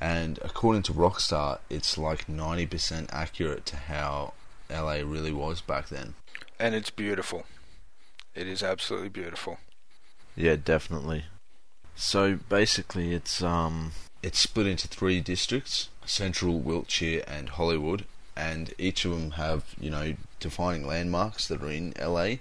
and according to Rockstar, it's like 90% accurate to how LA really was back then. and it's beautiful. It is absolutely beautiful. Yeah, definitely. So basically, it's um, it's split into three districts: Central, Wilshire, and Hollywood, and each of them have you know defining landmarks that are in LA.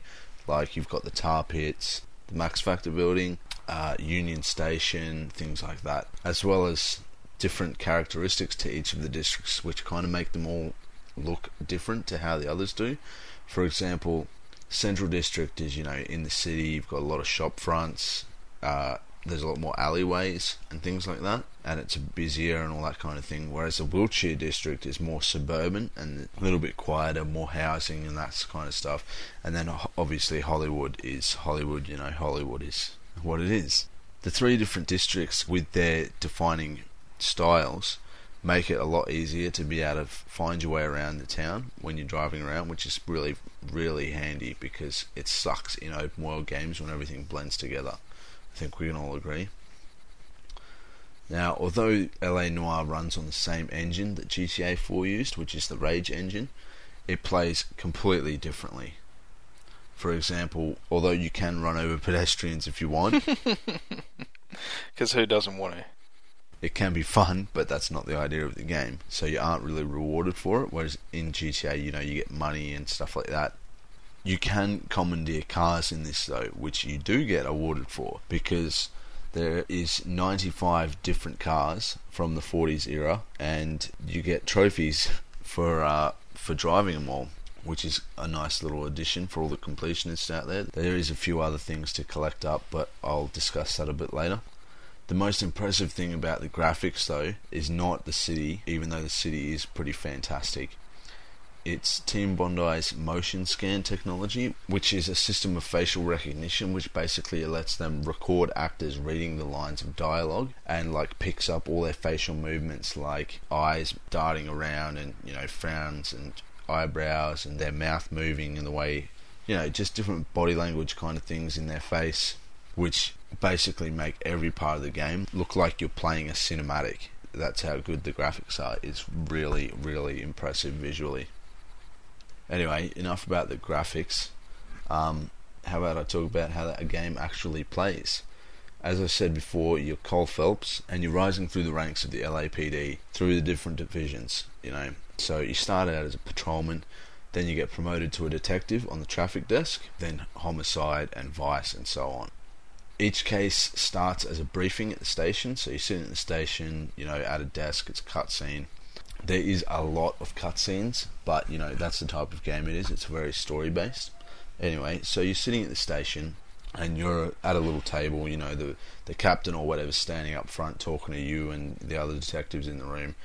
Like you've got the tar pits, the Max Factor building, uh, Union Station, things like that, as well as different characteristics to each of the districts, which kind of make them all look different to how the others do. For example, Central District is you know in the city. You've got a lot of shop fronts. Uh, there's a lot more alleyways and things like that, and it's busier and all that kind of thing. Whereas the Wilshire District is more suburban and a little bit quieter, more housing and that kind of stuff. And then obviously Hollywood is Hollywood. You know, Hollywood is what it is. The three different districts with their defining styles make it a lot easier to be able to find your way around the town when you're driving around, which is really, really handy because it sucks in open world games when everything blends together. I think we can all agree. Now, although LA Noire runs on the same engine that GTA 4 used, which is the Rage engine, it plays completely differently. For example, although you can run over pedestrians if you want, Because who doesn't want to? It can be fun, but that's not the idea of the game. So you aren't really rewarded for it. Whereas in GTA, you know, you get money and stuff like that. You can commandeer cars in this though, which you do get awarded for because there is 95 different cars from the 40s era, and you get trophies for uh, for driving them all. Which is a nice little addition for all the completionists out there. There is a few other things to collect up, but I'll discuss that a bit later. The most impressive thing about the graphics, though, is not the city, even though the city is pretty fantastic. It's Team Bondi's motion scan technology, which is a system of facial recognition which basically lets them record actors reading the lines of dialogue and like picks up all their facial movements like eyes darting around and you know frowns and eyebrows and their mouth moving and the way, you know, just different body language kind of things in their face, which basically make every part of the game look like you're playing a cinematic. That's how good the graphics are. It's really, really impressive visually. Anyway, enough about the graphics. Um, how about I talk about how a game actually plays? As I said before, you're Cole Phelps and you're rising through the ranks of the LAPD through the different divisions, you know. So you start out as a patrolman, then you get promoted to a detective on the traffic desk, then homicide and vice and so on. Each case starts as a briefing at the station, so you're sitting at the station, you know, at a desk, it's a cutscene. There is a lot of cutscenes, but you know, that's the type of game it is, it's very story based. Anyway, so you're sitting at the station and you're at a little table, you know, the the captain or whatever's standing up front talking to you and the other detectives in the room,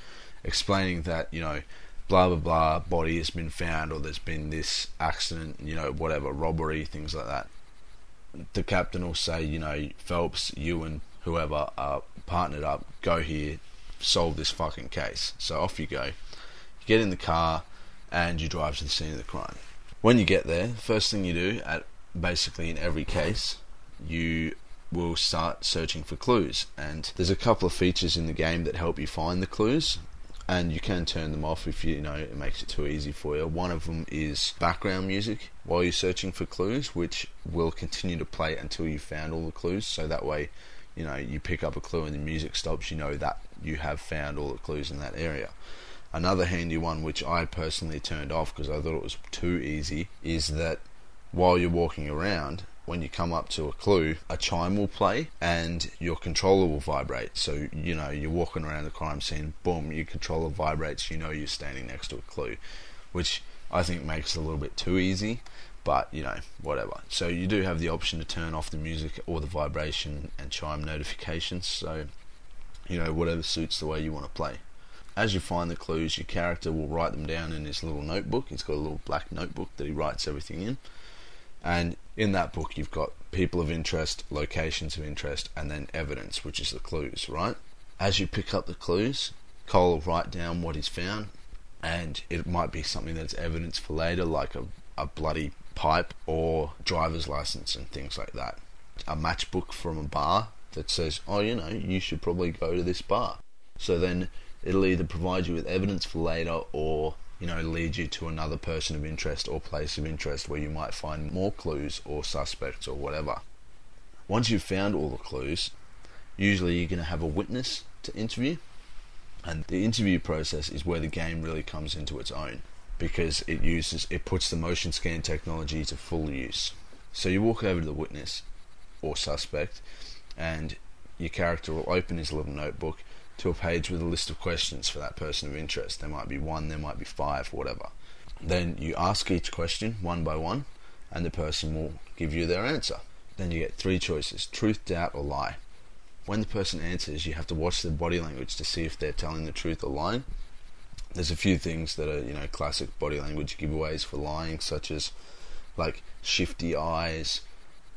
explaining that, you know, blah blah blah body has been found or there's been this accident, you know, whatever, robbery, things like that. The captain will say, you know, Phelps, you and whoever are partnered up, go here, solve this fucking case. So off you go. You get in the car and you drive to the scene of the crime. When you get there, first thing you do at basically in every case, you will start searching for clues. And there's a couple of features in the game that help you find the clues. And you can turn them off if you, know it makes it too easy for you. One of them is background music while you're searching for clues, which will continue to play until you've found all the clues. So that way, you know, you pick up a clue and the music stops, you know that you have found all the clues in that area. Another handy one, which I personally turned off because I thought it was too easy, is that while you're walking around, when you come up to a clue, a chime will play and your controller will vibrate. So, you know, you're walking around the crime scene, boom, your controller vibrates, you know you're standing next to a clue, which I think makes it a little bit too easy, but, you know, whatever. So, you do have the option to turn off the music or the vibration and chime notifications, so, you know, whatever suits the way you want to play. As you find the clues, your character will write them down in his little notebook. He's got a little black notebook that he writes everything in and in that book, you've got people of interest, locations of interest, and then evidence, which is the clues, right? As you pick up the clues, Cole will write down what he's found, and it might be something that's evidence for later, like a, a bloody pipe or driver's license and things like that. A matchbook from a bar that says, oh, you know, you should probably go to this bar. So then it'll either provide you with evidence for later or you know, lead you to another person of interest or place of interest where you might find more clues or suspects or whatever. Once you've found all the clues, usually you're going to have a witness to interview, and the interview process is where the game really comes into its own because it uses it puts the motion scan technology to full use. So you walk over to the witness or suspect, and your character will open his little notebook to a page with a list of questions for that person of interest. There might be one, there might be five, whatever. Then you ask each question one by one, and the person will give you their answer. Then you get three choices truth, doubt, or lie. When the person answers, you have to watch their body language to see if they're telling the truth or lying. There's a few things that are, you know, classic body language giveaways for lying, such as like shifty eyes,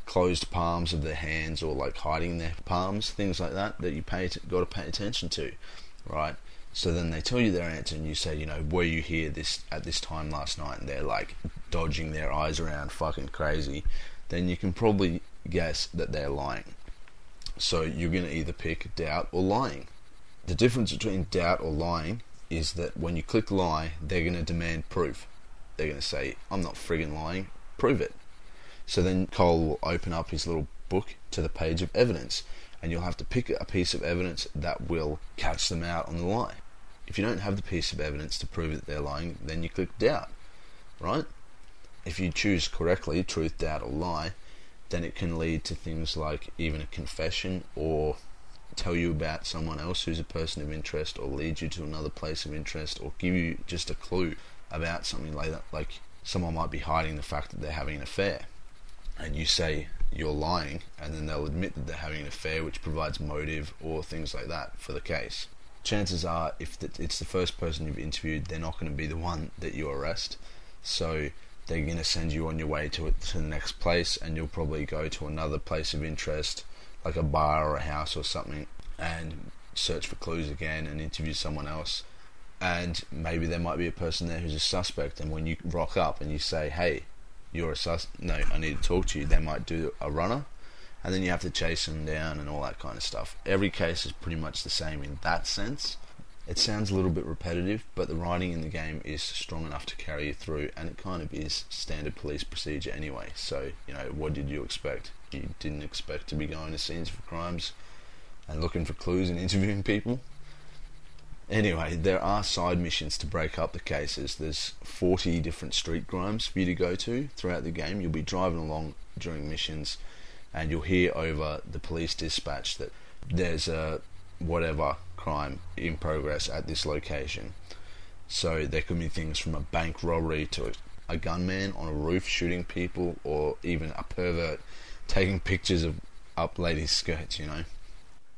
closed palms of their hands or like hiding their palms, things like that that you pay got to pay attention to, right? So then they tell you their answer, and you say, you know, were you here this at this time last night? And they're like dodging their eyes around, fucking crazy. Then you can probably guess that they're lying. So you're going to either pick doubt or lying. The difference between doubt or lying is that when you click lie, they're going to demand proof. They're going to say, I'm not friggin' lying, prove it. So then Cole will open up his little book to the page of evidence, and you'll have to pick a piece of evidence that will catch them out on the lie. If you don't have the piece of evidence to prove that they're lying, then you click doubt, right? If you choose correctly, truth, doubt, or lie, then it can lead to things like even a confession or tell you about someone else who's a person of interest or lead you to another place of interest or give you just a clue about something like that. Like someone might be hiding the fact that they're having an affair and you say you're lying, and then they'll admit that they're having an affair, which provides motive or things like that for the case. Chances are, if it's the first person you've interviewed, they're not going to be the one that you arrest. So they're going to send you on your way to to the next place, and you'll probably go to another place of interest, like a bar or a house or something, and search for clues again and interview someone else. and maybe there might be a person there who's a suspect, and when you rock up and you say, "Hey, you're a sus," no, I need to talk to you. They might do a runner, and then you have to chase them down and all that kind of stuff. Every case is pretty much the same in that sense. It sounds a little bit repetitive, but the writing in the game is strong enough to carry you through, and it kind of is standard police procedure anyway. So, you know, what did you expect? You didn't expect to be going to scenes for crimes and looking for clues and interviewing people. Anyway, there are side missions to break up the cases. There's 40 different street crimes for you to go to throughout the game. You'll be driving along during missions and you'll hear over the police dispatch that there's a whatever crime in progress at this location. So there could be things from a bank robbery to a gunman on a roof shooting people, or even a pervert taking pictures of up ladies' skirts, you know.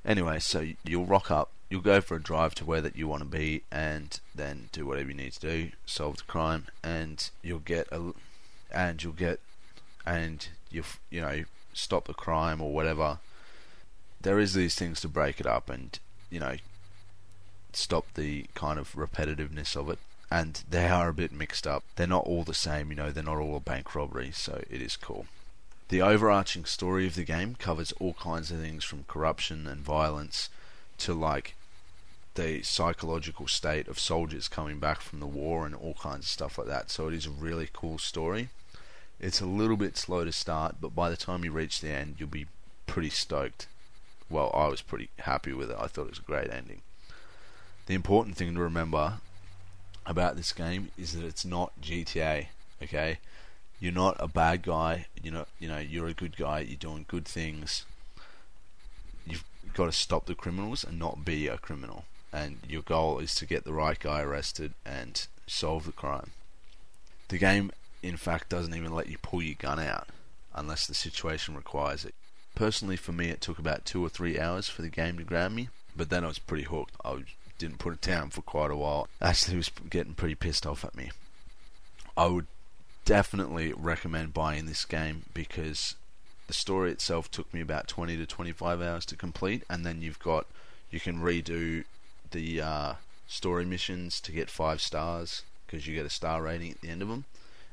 Anyway, so you'll rock up, you'll go for a drive to where that you want to be, and then do whatever you need to do, solve the crime, and you'll get a, and you'll get, and you you know stop the crime or whatever. There is these things to break it up, and you know stop the kind of repetitiveness of it. And they are a bit mixed up. They're not all the same, you know, they're not all a bank robbery, so it is cool. The overarching story of the game covers all kinds of things from corruption and violence to like the psychological state of soldiers coming back from the war and all kinds of stuff like that. So it is a really cool story. It's a little bit slow to start, but by the time you reach the end, you'll be pretty stoked. Well, I was pretty happy with it. I thought it was a great ending. The important thing to remember about this game is that it's not GTA. Okay, you're not a bad guy. You're not, you know, you're a good guy. You're doing good things. You've got to stop the criminals and not be a criminal. And your goal is to get the right guy arrested and solve the crime. The game, in fact, doesn't even let you pull your gun out unless the situation requires it. Personally, for me, it took about two or three hours for the game to grab me, but then I was pretty hooked. I didn't put it down for quite a while. Ashley was getting pretty pissed off at me. I would definitely recommend buying this game because the story itself took me about 20 to 25 hours to complete, and then you've got you can redo the uh, story missions to get five stars because you get a star rating at the end of them,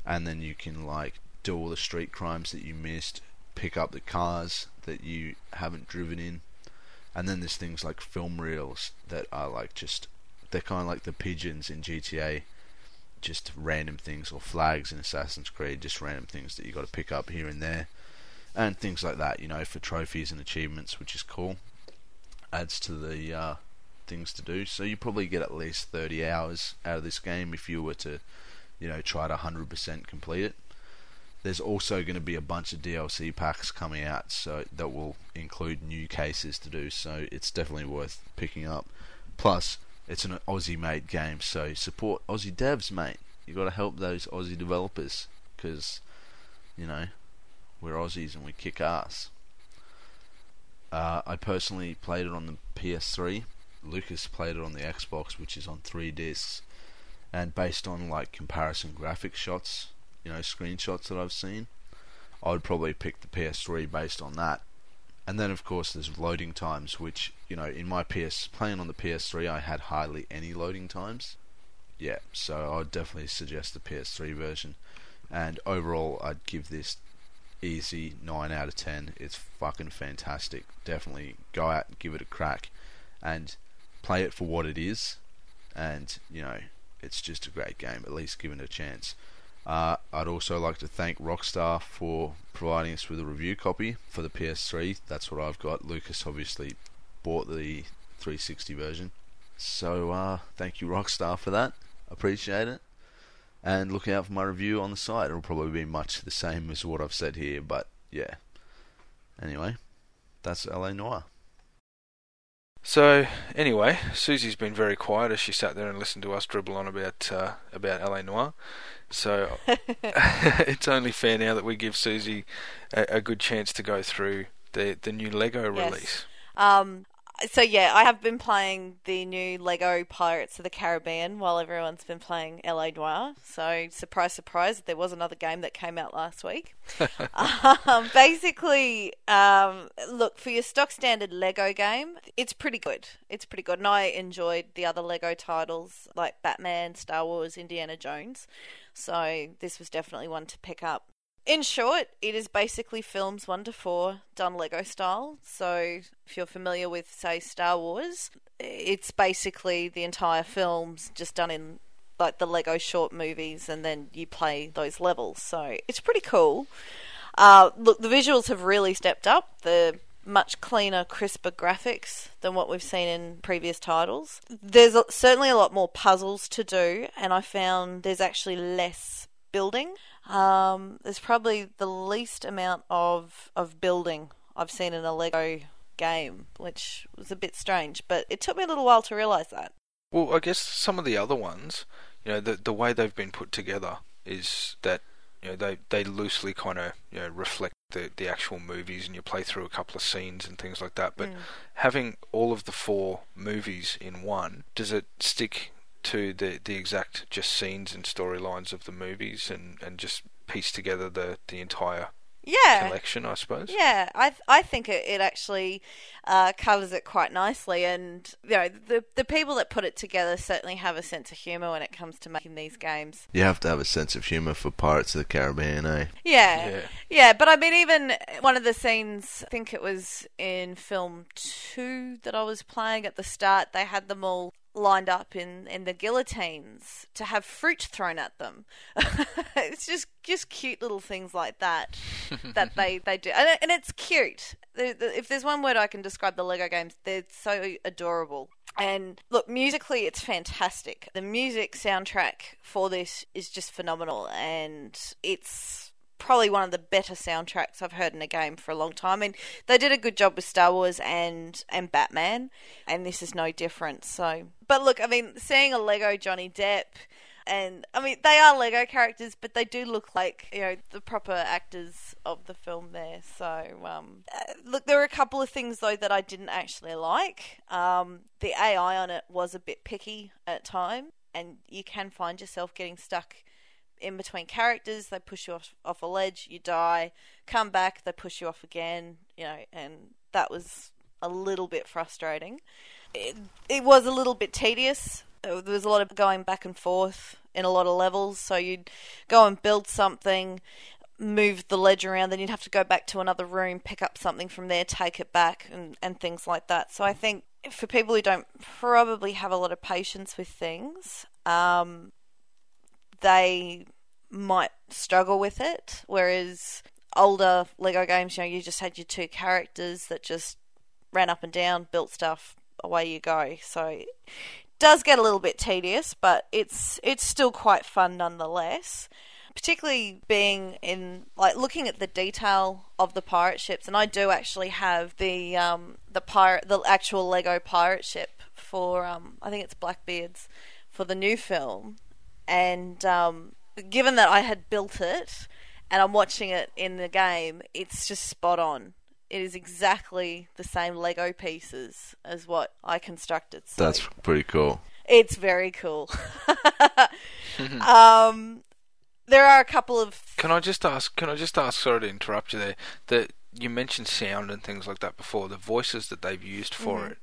and then you can like do all the street crimes that you missed, pick up the cars that you haven't driven in, and then there's things like film reels that are like just they're kind of like the pigeons in GTA, just random things or flags in Assassin's Creed, just random things that you got to pick up here and there, and things like that. You know, for trophies and achievements, which is cool. Adds to the uh, things to do. So you probably get at least 30 hours out of this game if you were to, you know, try to 100% complete it. There's also going to be a bunch of DLC packs coming out, so that will include new cases to do. So it's definitely worth picking up. Plus, it's an Aussie-made game, so support Aussie devs, mate. You got to help those Aussie developers because, you know, we're Aussies and we kick ass. Uh, I personally played it on the PS3. Lucas played it on the Xbox, which is on three discs. And based on like comparison graphic shots, you know, screenshots that I've seen, I would probably pick the PS3 based on that. And then, of course, there's loading times, which, you know, in my PS, playing on the PS3, I had hardly any loading times. Yeah, so I would definitely suggest the PS3 version. And overall, I'd give this easy 9 out of 10. It's fucking fantastic. Definitely go out and give it a crack and play it for what it is. And, you know, it's just a great game. At least given a chance. Uh, I'd also like to thank Rockstar for providing us with a review copy for the PS3. That's what I've got. Lucas obviously bought the 360 version. So uh, thank you, Rockstar, for that. Appreciate it. And look out for my review on the site. It'll probably be much the same as what I've said here, but yeah. Anyway, that's LA Noire. So anyway, Susie's been very quiet as she sat there and listened to us dribble on about uh, about LA Noire. So it's only fair now that we give Susie a, a, good chance to go through the the new Lego Yes. release. Um, So yeah, I have been playing the new Lego Pirates of the Caribbean while everyone's been playing LA Noire. So surprise, surprise, there was another game that came out last week. um, basically, um, look for your stock standard Lego game. It's pretty good. It's pretty good, and I enjoyed the other Lego titles like Batman, Star Wars, Indiana Jones. So this was definitely one to pick up. In short, it is basically films 1 to 4 done Lego style. So, if you're familiar with, say, Star Wars, it's basically the entire films just done in like the Lego short movies, and then you play those levels. So, it's pretty cool. Uh, look, the visuals have really stepped up. The much cleaner, crisper graphics than what we've seen in previous titles. There's certainly a lot more puzzles to do, and I found there's actually less building. Um, there's probably the least amount of of building I've seen in a Lego game, which was a bit strange, but it took me a little while to realise that. Well, I guess some of the other ones, you know, the the way they've been put together is that you know they they loosely kind of you know reflect the the actual movies, and you play through a couple of scenes and things like that. But Mm. having all of the four movies in one, does it stick to the the exact just scenes and storylines of the movies, and and just piece together the the entire Yeah, collection, I suppose? Yeah, I th- I think it, it actually uh, covers it quite nicely, and you know the the people that put it together certainly have a sense of humour when it comes to making these games. You have to have a sense of humour for Pirates of the Caribbean, eh? Yeah, Yeah. yeah, but I mean, even one of the scenes, I think it was in film two that I was playing at the start, they had them all lined up in, in the guillotines to have fruit thrown at them. it's just just cute little things like that that they, they do, and, and it's cute. If there's one word I can describe the Lego games, they're so adorable. And look, musically, it's fantastic. The music soundtrack for this is just phenomenal, and it's probably one of the better soundtracks I've heard in a game for a long time. And they did a good job with Star Wars and and Batman, and this is no different. So, but look, I mean, seeing a Lego Johnny Depp. And I mean, they are Lego characters, but they do look like you know the proper actors of the film there. So, um, uh, look, there were a couple of things though that I didn't actually like. Um, the AI on it was a bit picky at time, and you can find yourself getting stuck in between characters. They push you off, off a ledge, you die, come back, they push you off again, you know, and that was a little bit frustrating. It, it was a little bit tedious. There was a lot of going back and forth in a lot of levels, so you'd go and build something, move the ledge around, then you'd have to go back to another room, pick up something from there, take it back, and, and things like that. So I think for people who don't probably have a lot of patience with things, um, they might struggle with it. Whereas older Lego games, you know, you just had your two characters that just ran up and down, built stuff, away you go. So it does get a little bit tedious, but it's it's still quite fun nonetheless. Particularly being in like looking at the detail of the pirate ships, and I do actually have the um, the pirate the actual Lego pirate ship for um, I think it's Blackbeard's for the new film, and um, given that I had built it and I'm watching it in the game, it's just spot on. It is exactly the same Lego pieces as what I constructed. So That's pretty cool. it's very cool. um, there are a couple of Can I just ask? Can I just ask? Sorry to interrupt you there. That you mentioned sound and things like that before. The voices that they've used for it.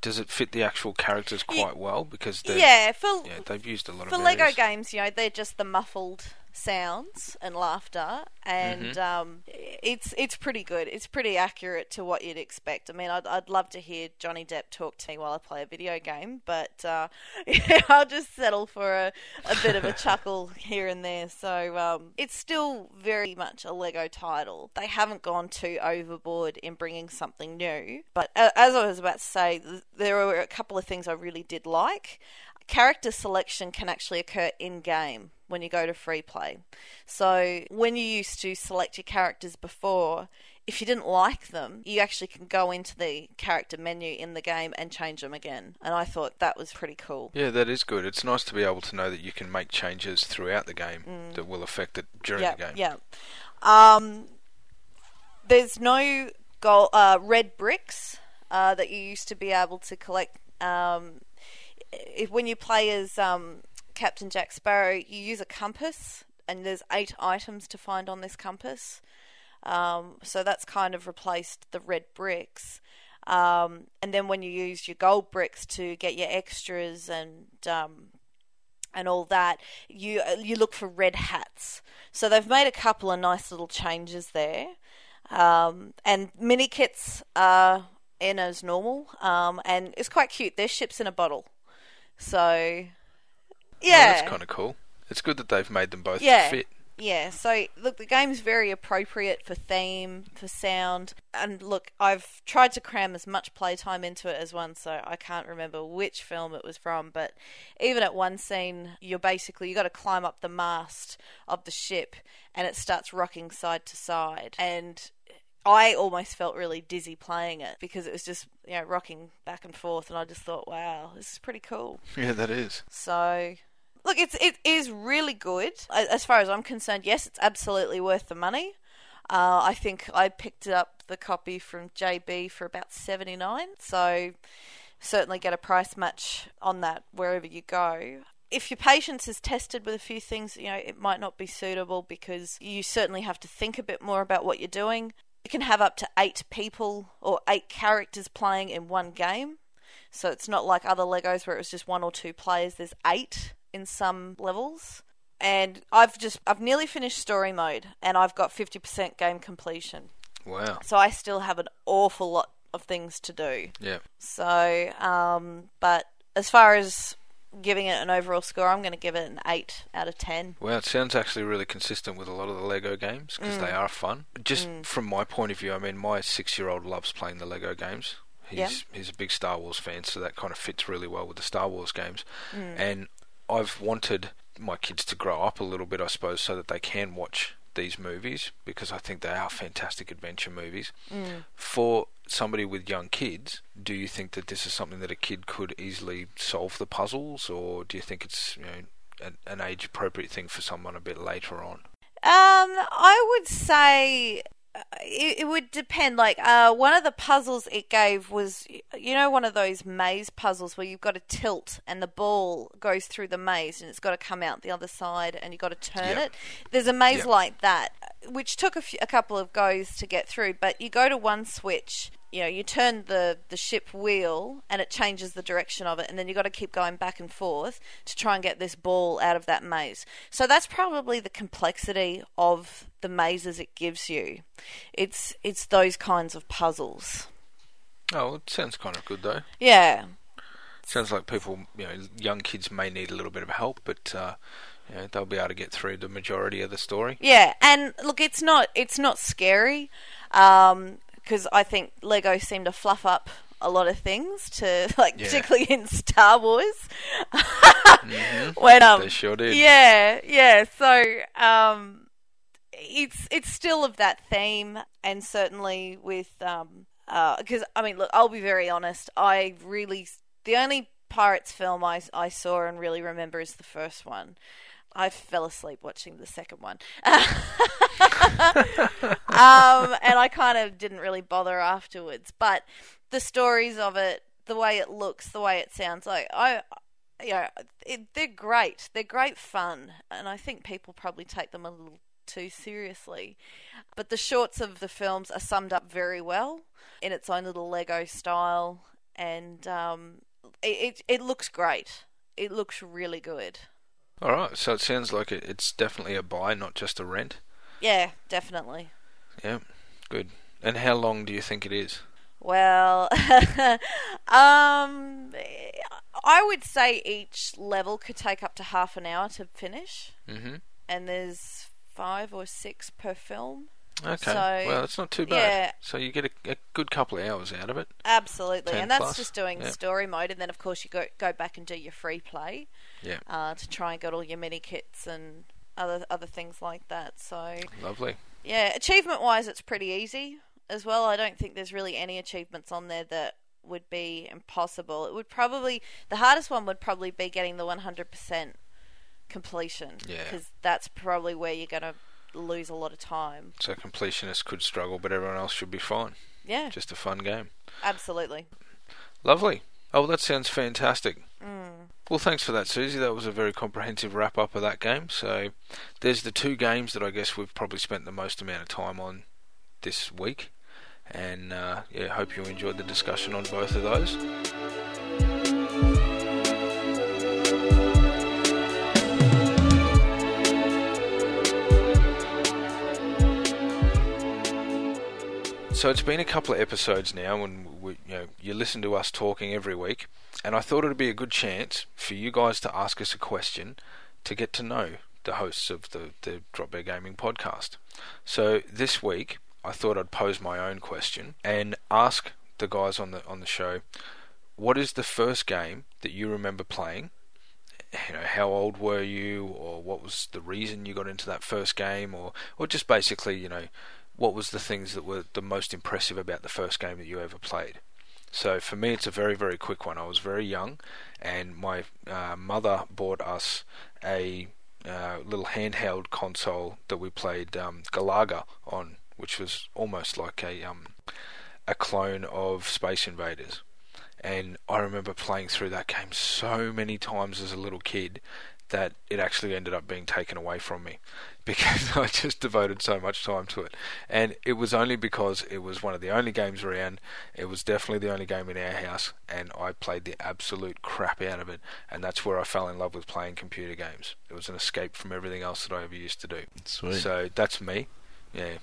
Does it fit the actual characters quite well? Because yeah for yeah, they've used a lot for of for Lego games, you know, they're just the muffled sounds and laughter, and Mm-hmm. um, it's it's pretty good. It's pretty accurate to what you'd expect. I mean, I'd I'd love to hear Johnny Depp talk to me while I play a video game, but uh, yeah, I'll just settle for a, a bit of a chuckle here and there. So um, it's still very much a Lego title. They haven't gone too overboard in bringing something new, but uh, as I was about to say, there were a couple of things I really did like character selection can actually occur in game when you go to free play. So when you used to select your characters before, if you didn't like them, you actually can go into the character menu in the game and change them again. And I thought that was pretty cool. Yeah, that is good. It's nice to be able to know that you can make changes throughout the game that will affect it during yeah, the game. yeah. Um, there's no gold, uh, red bricks uh, that you used to be able to collect. Um, if, when you play as um, Captain Jack Sparrow, you use a compass, and there's eight items to find on this compass. Um, so that's kind of replaced the red bricks. Um, and then when you use your gold bricks to get your extras and um, and all that, you you look for red hats. So they've made a couple of nice little changes there. Um, and mini kits are in as normal, um, and it's quite cute. They're ships in a bottle. So yeah, Oh, that's kind of cool. It's good that they've made them both Yeah. fit. Yeah, so look, the game's very appropriate for theme, for sound, and look, I've tried to cram as much playtime into it as one, so I can't remember which film it was from, but even at one scene, you're basically you got to climb up the mast of the ship, and it starts rocking side to side, and I almost felt really dizzy playing it because it was just you know rocking back and forth, and I just thought, wow, this is pretty cool. Yeah, that is. So, look, it's it is really good as far as I'm concerned. Yes, it's absolutely worth the money. Uh, I think I picked up the copy from JB for about seventy nine. So, certainly get a price match on that wherever you go. If your patience is tested with a few things, you know it might not be suitable because you certainly have to think a bit more about what you're doing. You can have up to eight people or eight characters playing in one game. So it's not like other Legos where it was just one or two players. There's eight in some levels. And I've just I've nearly finished story mode and I've got 50% game completion. Wow. So I still have an awful lot of things to do. Yeah. So um but as far as giving it an overall score, I'm going to give it an 8 out of 10. Well, it sounds actually really consistent with a lot of the Lego games because Mm. they are fun. Just from my point of view, I mean, my six-year-old loves playing the Lego games. He's Yeah. he's a big Star Wars fan, so that kind of fits really well with the Star Wars games. Mm. And I've wanted my kids to grow up a little bit, I suppose, so that they can watch these movies because I think they are fantastic adventure movies. Mm. For somebody with young kids, do you think that this is something that a kid could easily solve the puzzles, or do you think it's you know an, an age appropriate thing for someone a bit later on? Um, I would say it, it would depend. Like, uh, one of the puzzles it gave was, you know, one of those maze puzzles where you've got to tilt and the ball goes through the maze and it's got to come out the other side and you've got to turn Yep. it. There's a maze Yep. like that, which took a, few, a couple of goes to get through, but you go to one switch. You know, you turn the, the ship wheel and it changes the direction of it, and then you've got to keep going back and forth to try and get this ball out of that maze. So that's probably the complexity of the mazes it gives you. It's it's those kinds of puzzles. Oh, it sounds kind of good though. Yeah. Sounds like people, you know, young kids may need a little bit of help, but uh, know, they'll be able to get through the majority of the story. Yeah, and look, it's not it's not scary because I think Lego seem to fluff up a lot of things to like, Yeah. particularly in Star Wars. When um, They sure did. Yeah, yeah. So um, it's it's still of that theme, and certainly with um, because I mean, look, I'll be very honest. I really the only Pirates film I I saw and really remember is the first one. I fell asleep watching the second one. um, and I kind of didn't really bother afterwards. But the stories of it, the way it looks, the way it sounds, like I, you know, it, they're great. They're great fun, and I think people probably take them a little too seriously. But the shorts of the films are summed up very well in its own little Lego style, and um, it, it it looks great. It looks really good. All right, so it sounds like it, it's definitely a buy, not just a rent. Yeah, definitely. Yeah, good. And how long do you think it is? Well, um, I would say each level could take up to half an hour to finish, hmm and there's five or six per film. Okay. So, well, it's not too bad. yeah. So you get a, a good couple of hours out of it. Absolutely, and that's plus, just doing story mode, and then of course you go go back and do your free play Yeah. uh, to try and get all your mini kits and other other things like that. So Lovely. yeah, achievement wise, it's pretty easy as well. I don't think there's really any achievements on there that would be impossible. It would probably the hardest one would probably be getting the 100% completion Yeah. because that's probably where you're going to lose a lot of time. So completionists could struggle, but everyone else should be fine. Yeah, Just a fun game. absolutely. Lovely. Oh, that sounds fantastic. Well, thanks for that, Susie. That was a very comprehensive wrap up of that game. So, there's the two games that I guess we've probably spent the most amount of time on this week. And uh, yeah, hope you enjoyed the discussion on both of those. So it's been a couple of episodes now, and we, you know you listen to us talking every week, and I thought it'd be a good chance for you guys to ask us a question to get to know the hosts of the the Drop Bear Gaming podcast. So this week, I thought I'd pose my own question and ask the guys on the on the show, what is the first game that you remember playing? You know, how old were you, or what was the reason you got into that first game, or or just basically, you know, what was the things that were the most impressive about the first game that you ever played? So for me, it's a very very quick one. I was very young, and my uh, mother bought us a uh, little handheld console that we played um, Galaga on, which was almost like a um, a clone of Space Invaders. And I remember playing through that game so many times as a little kid that it actually ended up being taken away from me because I just devoted so much time to it. And it was only because it was one of the only games around. It was definitely the only game in our house, and I played the absolute crap out of it. And that's where I fell in love with playing computer games. It was an escape from everything else that I ever used to do. Sweet. So that's me. Yeah.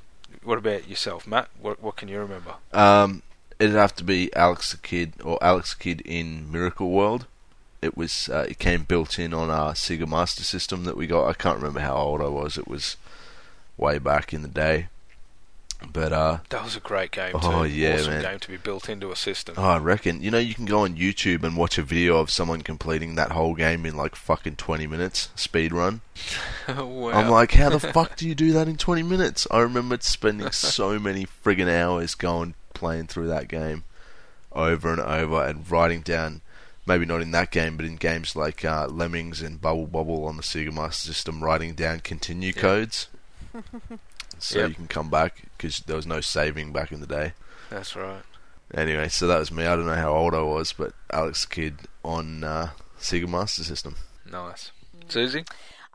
What about yourself, Matt? What what can you remember? Um, it'd have to be Alex the Kidd or Alex the Kidd in Miracle World. It was uh, it came built in on our Sega Master System that we got. I can't remember how old I was. It was way back in the day. But uh, That was a great game. Oh, too. yeah, awesome man. game to be built into a system. oh, I reckon you know you can go on YouTube and watch a video of someone completing that whole game in like fucking twenty minutes speed run. wow. I'm like, how the fuck do you do that in 20 minutes? I remember spending so many friggin' hours going playing through that game over and over and writing down, maybe not in that game, but in games like uh, Lemmings and Bubble Bobble on the Sega Master System, writing down continue Yeah. codes so Yep. you can come back because there was no saving back in the day. That's right. Anyway, so that was me. I don't know how old I was, but Alex Kidd on uh, Sega Master System. Nice. Susie?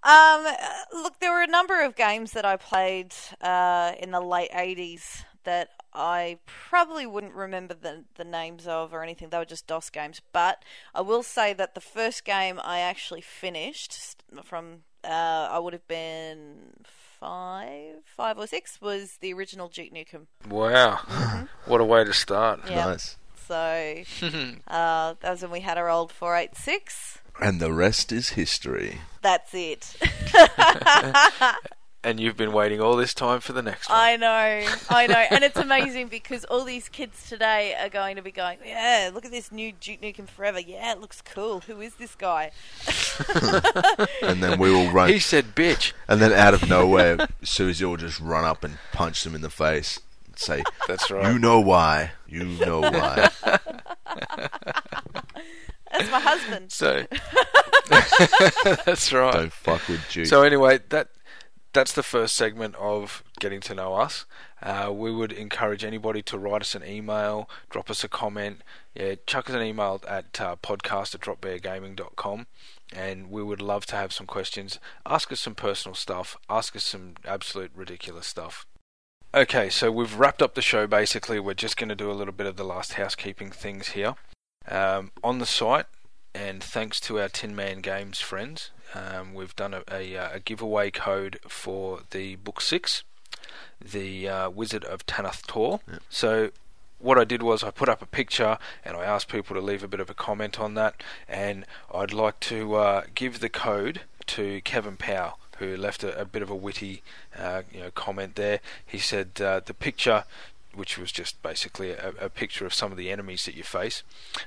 Um, look, there were a number of games that I played uh, in the late '80s that I probably wouldn't remember the the names of or anything. They were just DOS games. But I will say that the first game I actually finished from uh, I would have been five, five or six was the original Duke Nukem. Wow. what a way to start. Yeah. Nice. So uh, that was when we had our old 486. And the rest is history. That's it. And you've been waiting all this time for the next one. I know, I know, and it's amazing because all these kids today are going to be going, yeah, look at this new Duke Nukem Forever. Yeah, it looks cool. Who is this guy? And then we will run. He said bitch. And then out of nowhere, Susie will just run up and punch them in the face and say, That's right. You know why. You know why. That's my husband. So That's right. Don't fuck with Duke. So anyway, that that's the first segment of getting to know us. Uh, we would encourage anybody to write us an email, drop us a comment, yeah, chuck us an email at uh, podcast at dropbeargaming.com and we would love to have some questions. Ask us some personal stuff, ask us some absolute ridiculous stuff. Okay, so we've wrapped up the show basically. We're just going to do a little bit of the last housekeeping things here. Um, on the site, and thanks to our Tin Man Games friends, um, we've done a, a, uh, a giveaway code for the book six, the uh, Wizard of Tanath Tor. So what I did was I put up a picture and I asked people to leave a bit of a comment on that, and I'd like to uh, give the code to Kevin Powell. Who left a, a bit of a witty, uh, you know, comment there? He said uh, the picture which was just basically a, a picture of some of the enemies that you face.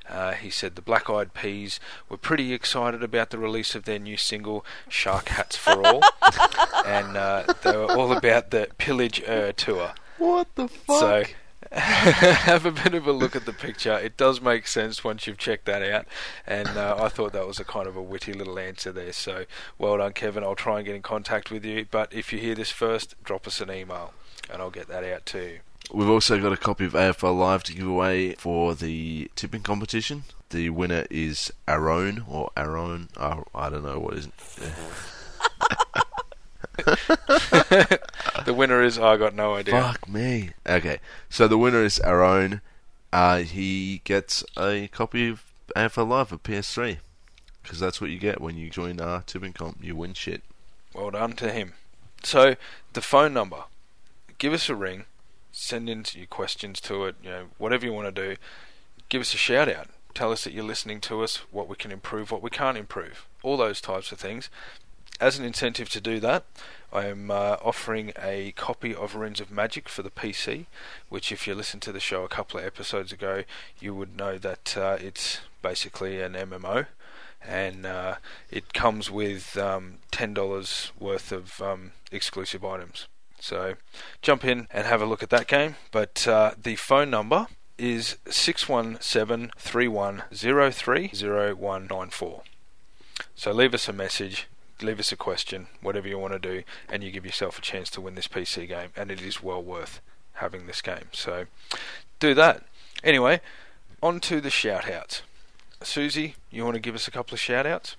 Uh, he said the Black Eyed Peas were pretty excited about the release of their new single "Shark Hats for All," and uh, they were all about the Pillage Ur tour. what the fuck? So have a bit of a look at the picture. It does make sense once you've checked that out, and uh, I thought that was a kind of a witty little answer there. So well done, Kevin. I'll try and get in contact with you. But if you hear this first, drop us an email, and I'll get that out to you. We've also got a copy of AFL Live to give away for the tipping competition. The winner is Aaron or Aaron. Oh, I don't know what is. The winner is I got no idea. Fuck me. Okay, so the winner is Aaron. Uh, he gets a copy of AFL Live for PS3 because that's what you get when you join our tipping comp. You win shit. Well done to him. So the phone number, give us a ring, send in your questions to it. You know whatever you want to do, give us a shout out. Tell us that you're listening to us, what we can improve, what we can't improve, all those types of things. As an incentive to do that, I am uh, offering a copy of Runes of Magic for the PC, which, if you listened to the show a couple of episodes ago, you would know that uh, it's basically an MMO, and uh, it comes with um, ten dollars worth of um, exclusive items. So jump in and have a look at that game. But uh, the phone number is six one seven three one zero three zero one nine four. So leave us a message, leave us a question, whatever you want to do, and you give yourself a chance to win this PC game. And it is well worth having this game. So do that. Anyway, on to the shout outs. Susie, you want to give us a couple of shout outs?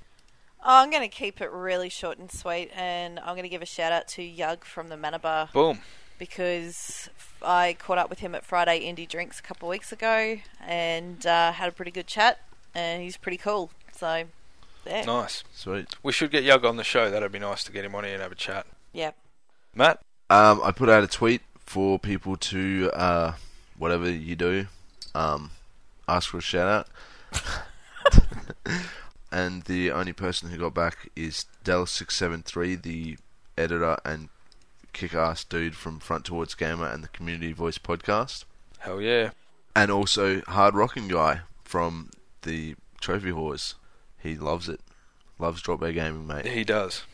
Oh, I'm going to keep it really short and sweet, and I'm going to give a shout out to Yug from the Mana Bar. Boom. because I caught up with him at Friday Indie Drinks a couple of weeks ago and uh, had a pretty good chat, and he's pretty cool. So, there. Nice. Sweet. We should get Yug on the show. That'd be nice to get him on here and have a chat. Yep. Matt? Um, I put out a tweet for people to uh, whatever you do, um, ask for a shout out. and the only person who got back is Dell673, the editor and kick ass dude from Front Towards Gamer and the Community Voice podcast. Hell yeah. And also Hard Rocking Guy from the Trophy Whores. He loves it. Loves Drop Bear Gaming, mate. He does.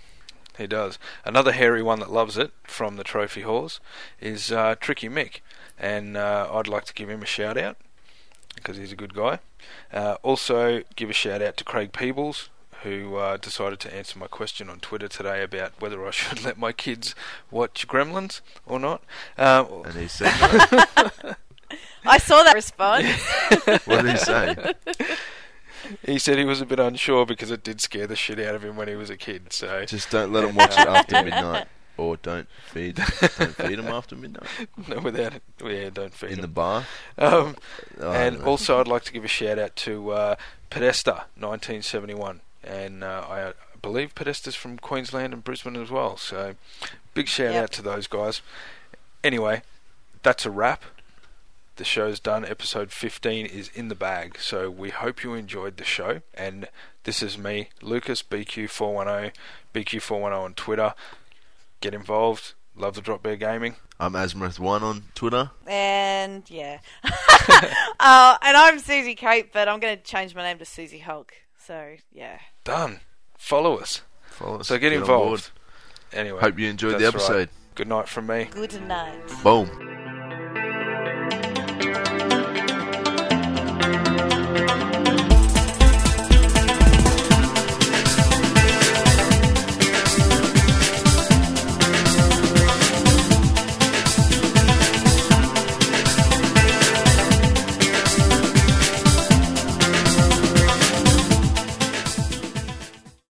He does. Another hairy one that loves it from the Trophy Whores is uh, Tricky Mick. And uh, I'd like to give him a shout out because he's a good guy. Uh, also, give a shout out to Craig Peebles, who uh, decided to answer my question on Twitter today about whether I should let my kids watch Gremlins or not. Uh, And he said, no. I saw that response. what did he say? he said he was a bit unsure because it did scare the shit out of him when he was a kid. So Just don't let him watch it after midnight. Or don't feed don't feed him after midnight. no, without it, yeah, don't feed In him. the bar. Um, Oh, and no. also, I'd like to give a shout out to uh, Podesta, 1971, and uh, I believe Podesta's from Queensland and Brisbane as well. So, big shout Yep. out to those guys. Anyway, that's a wrap. The show's done. Episode 15 is in the bag. So we hope you enjoyed the show. And this is me, Lucas BQ410, BQ410 on Twitter. Get involved. Love the Drop Bear Gaming. I'm Asmith1 on Twitter. and yeah. uh, and I'm Susie Cape, but I'm going to change my name to Susie Hulk. So, yeah. Done. Follow us. Follow us. So get on involved. Anyway, Hope you enjoyed the that's right. episode. Good night from me. Good night. Boom.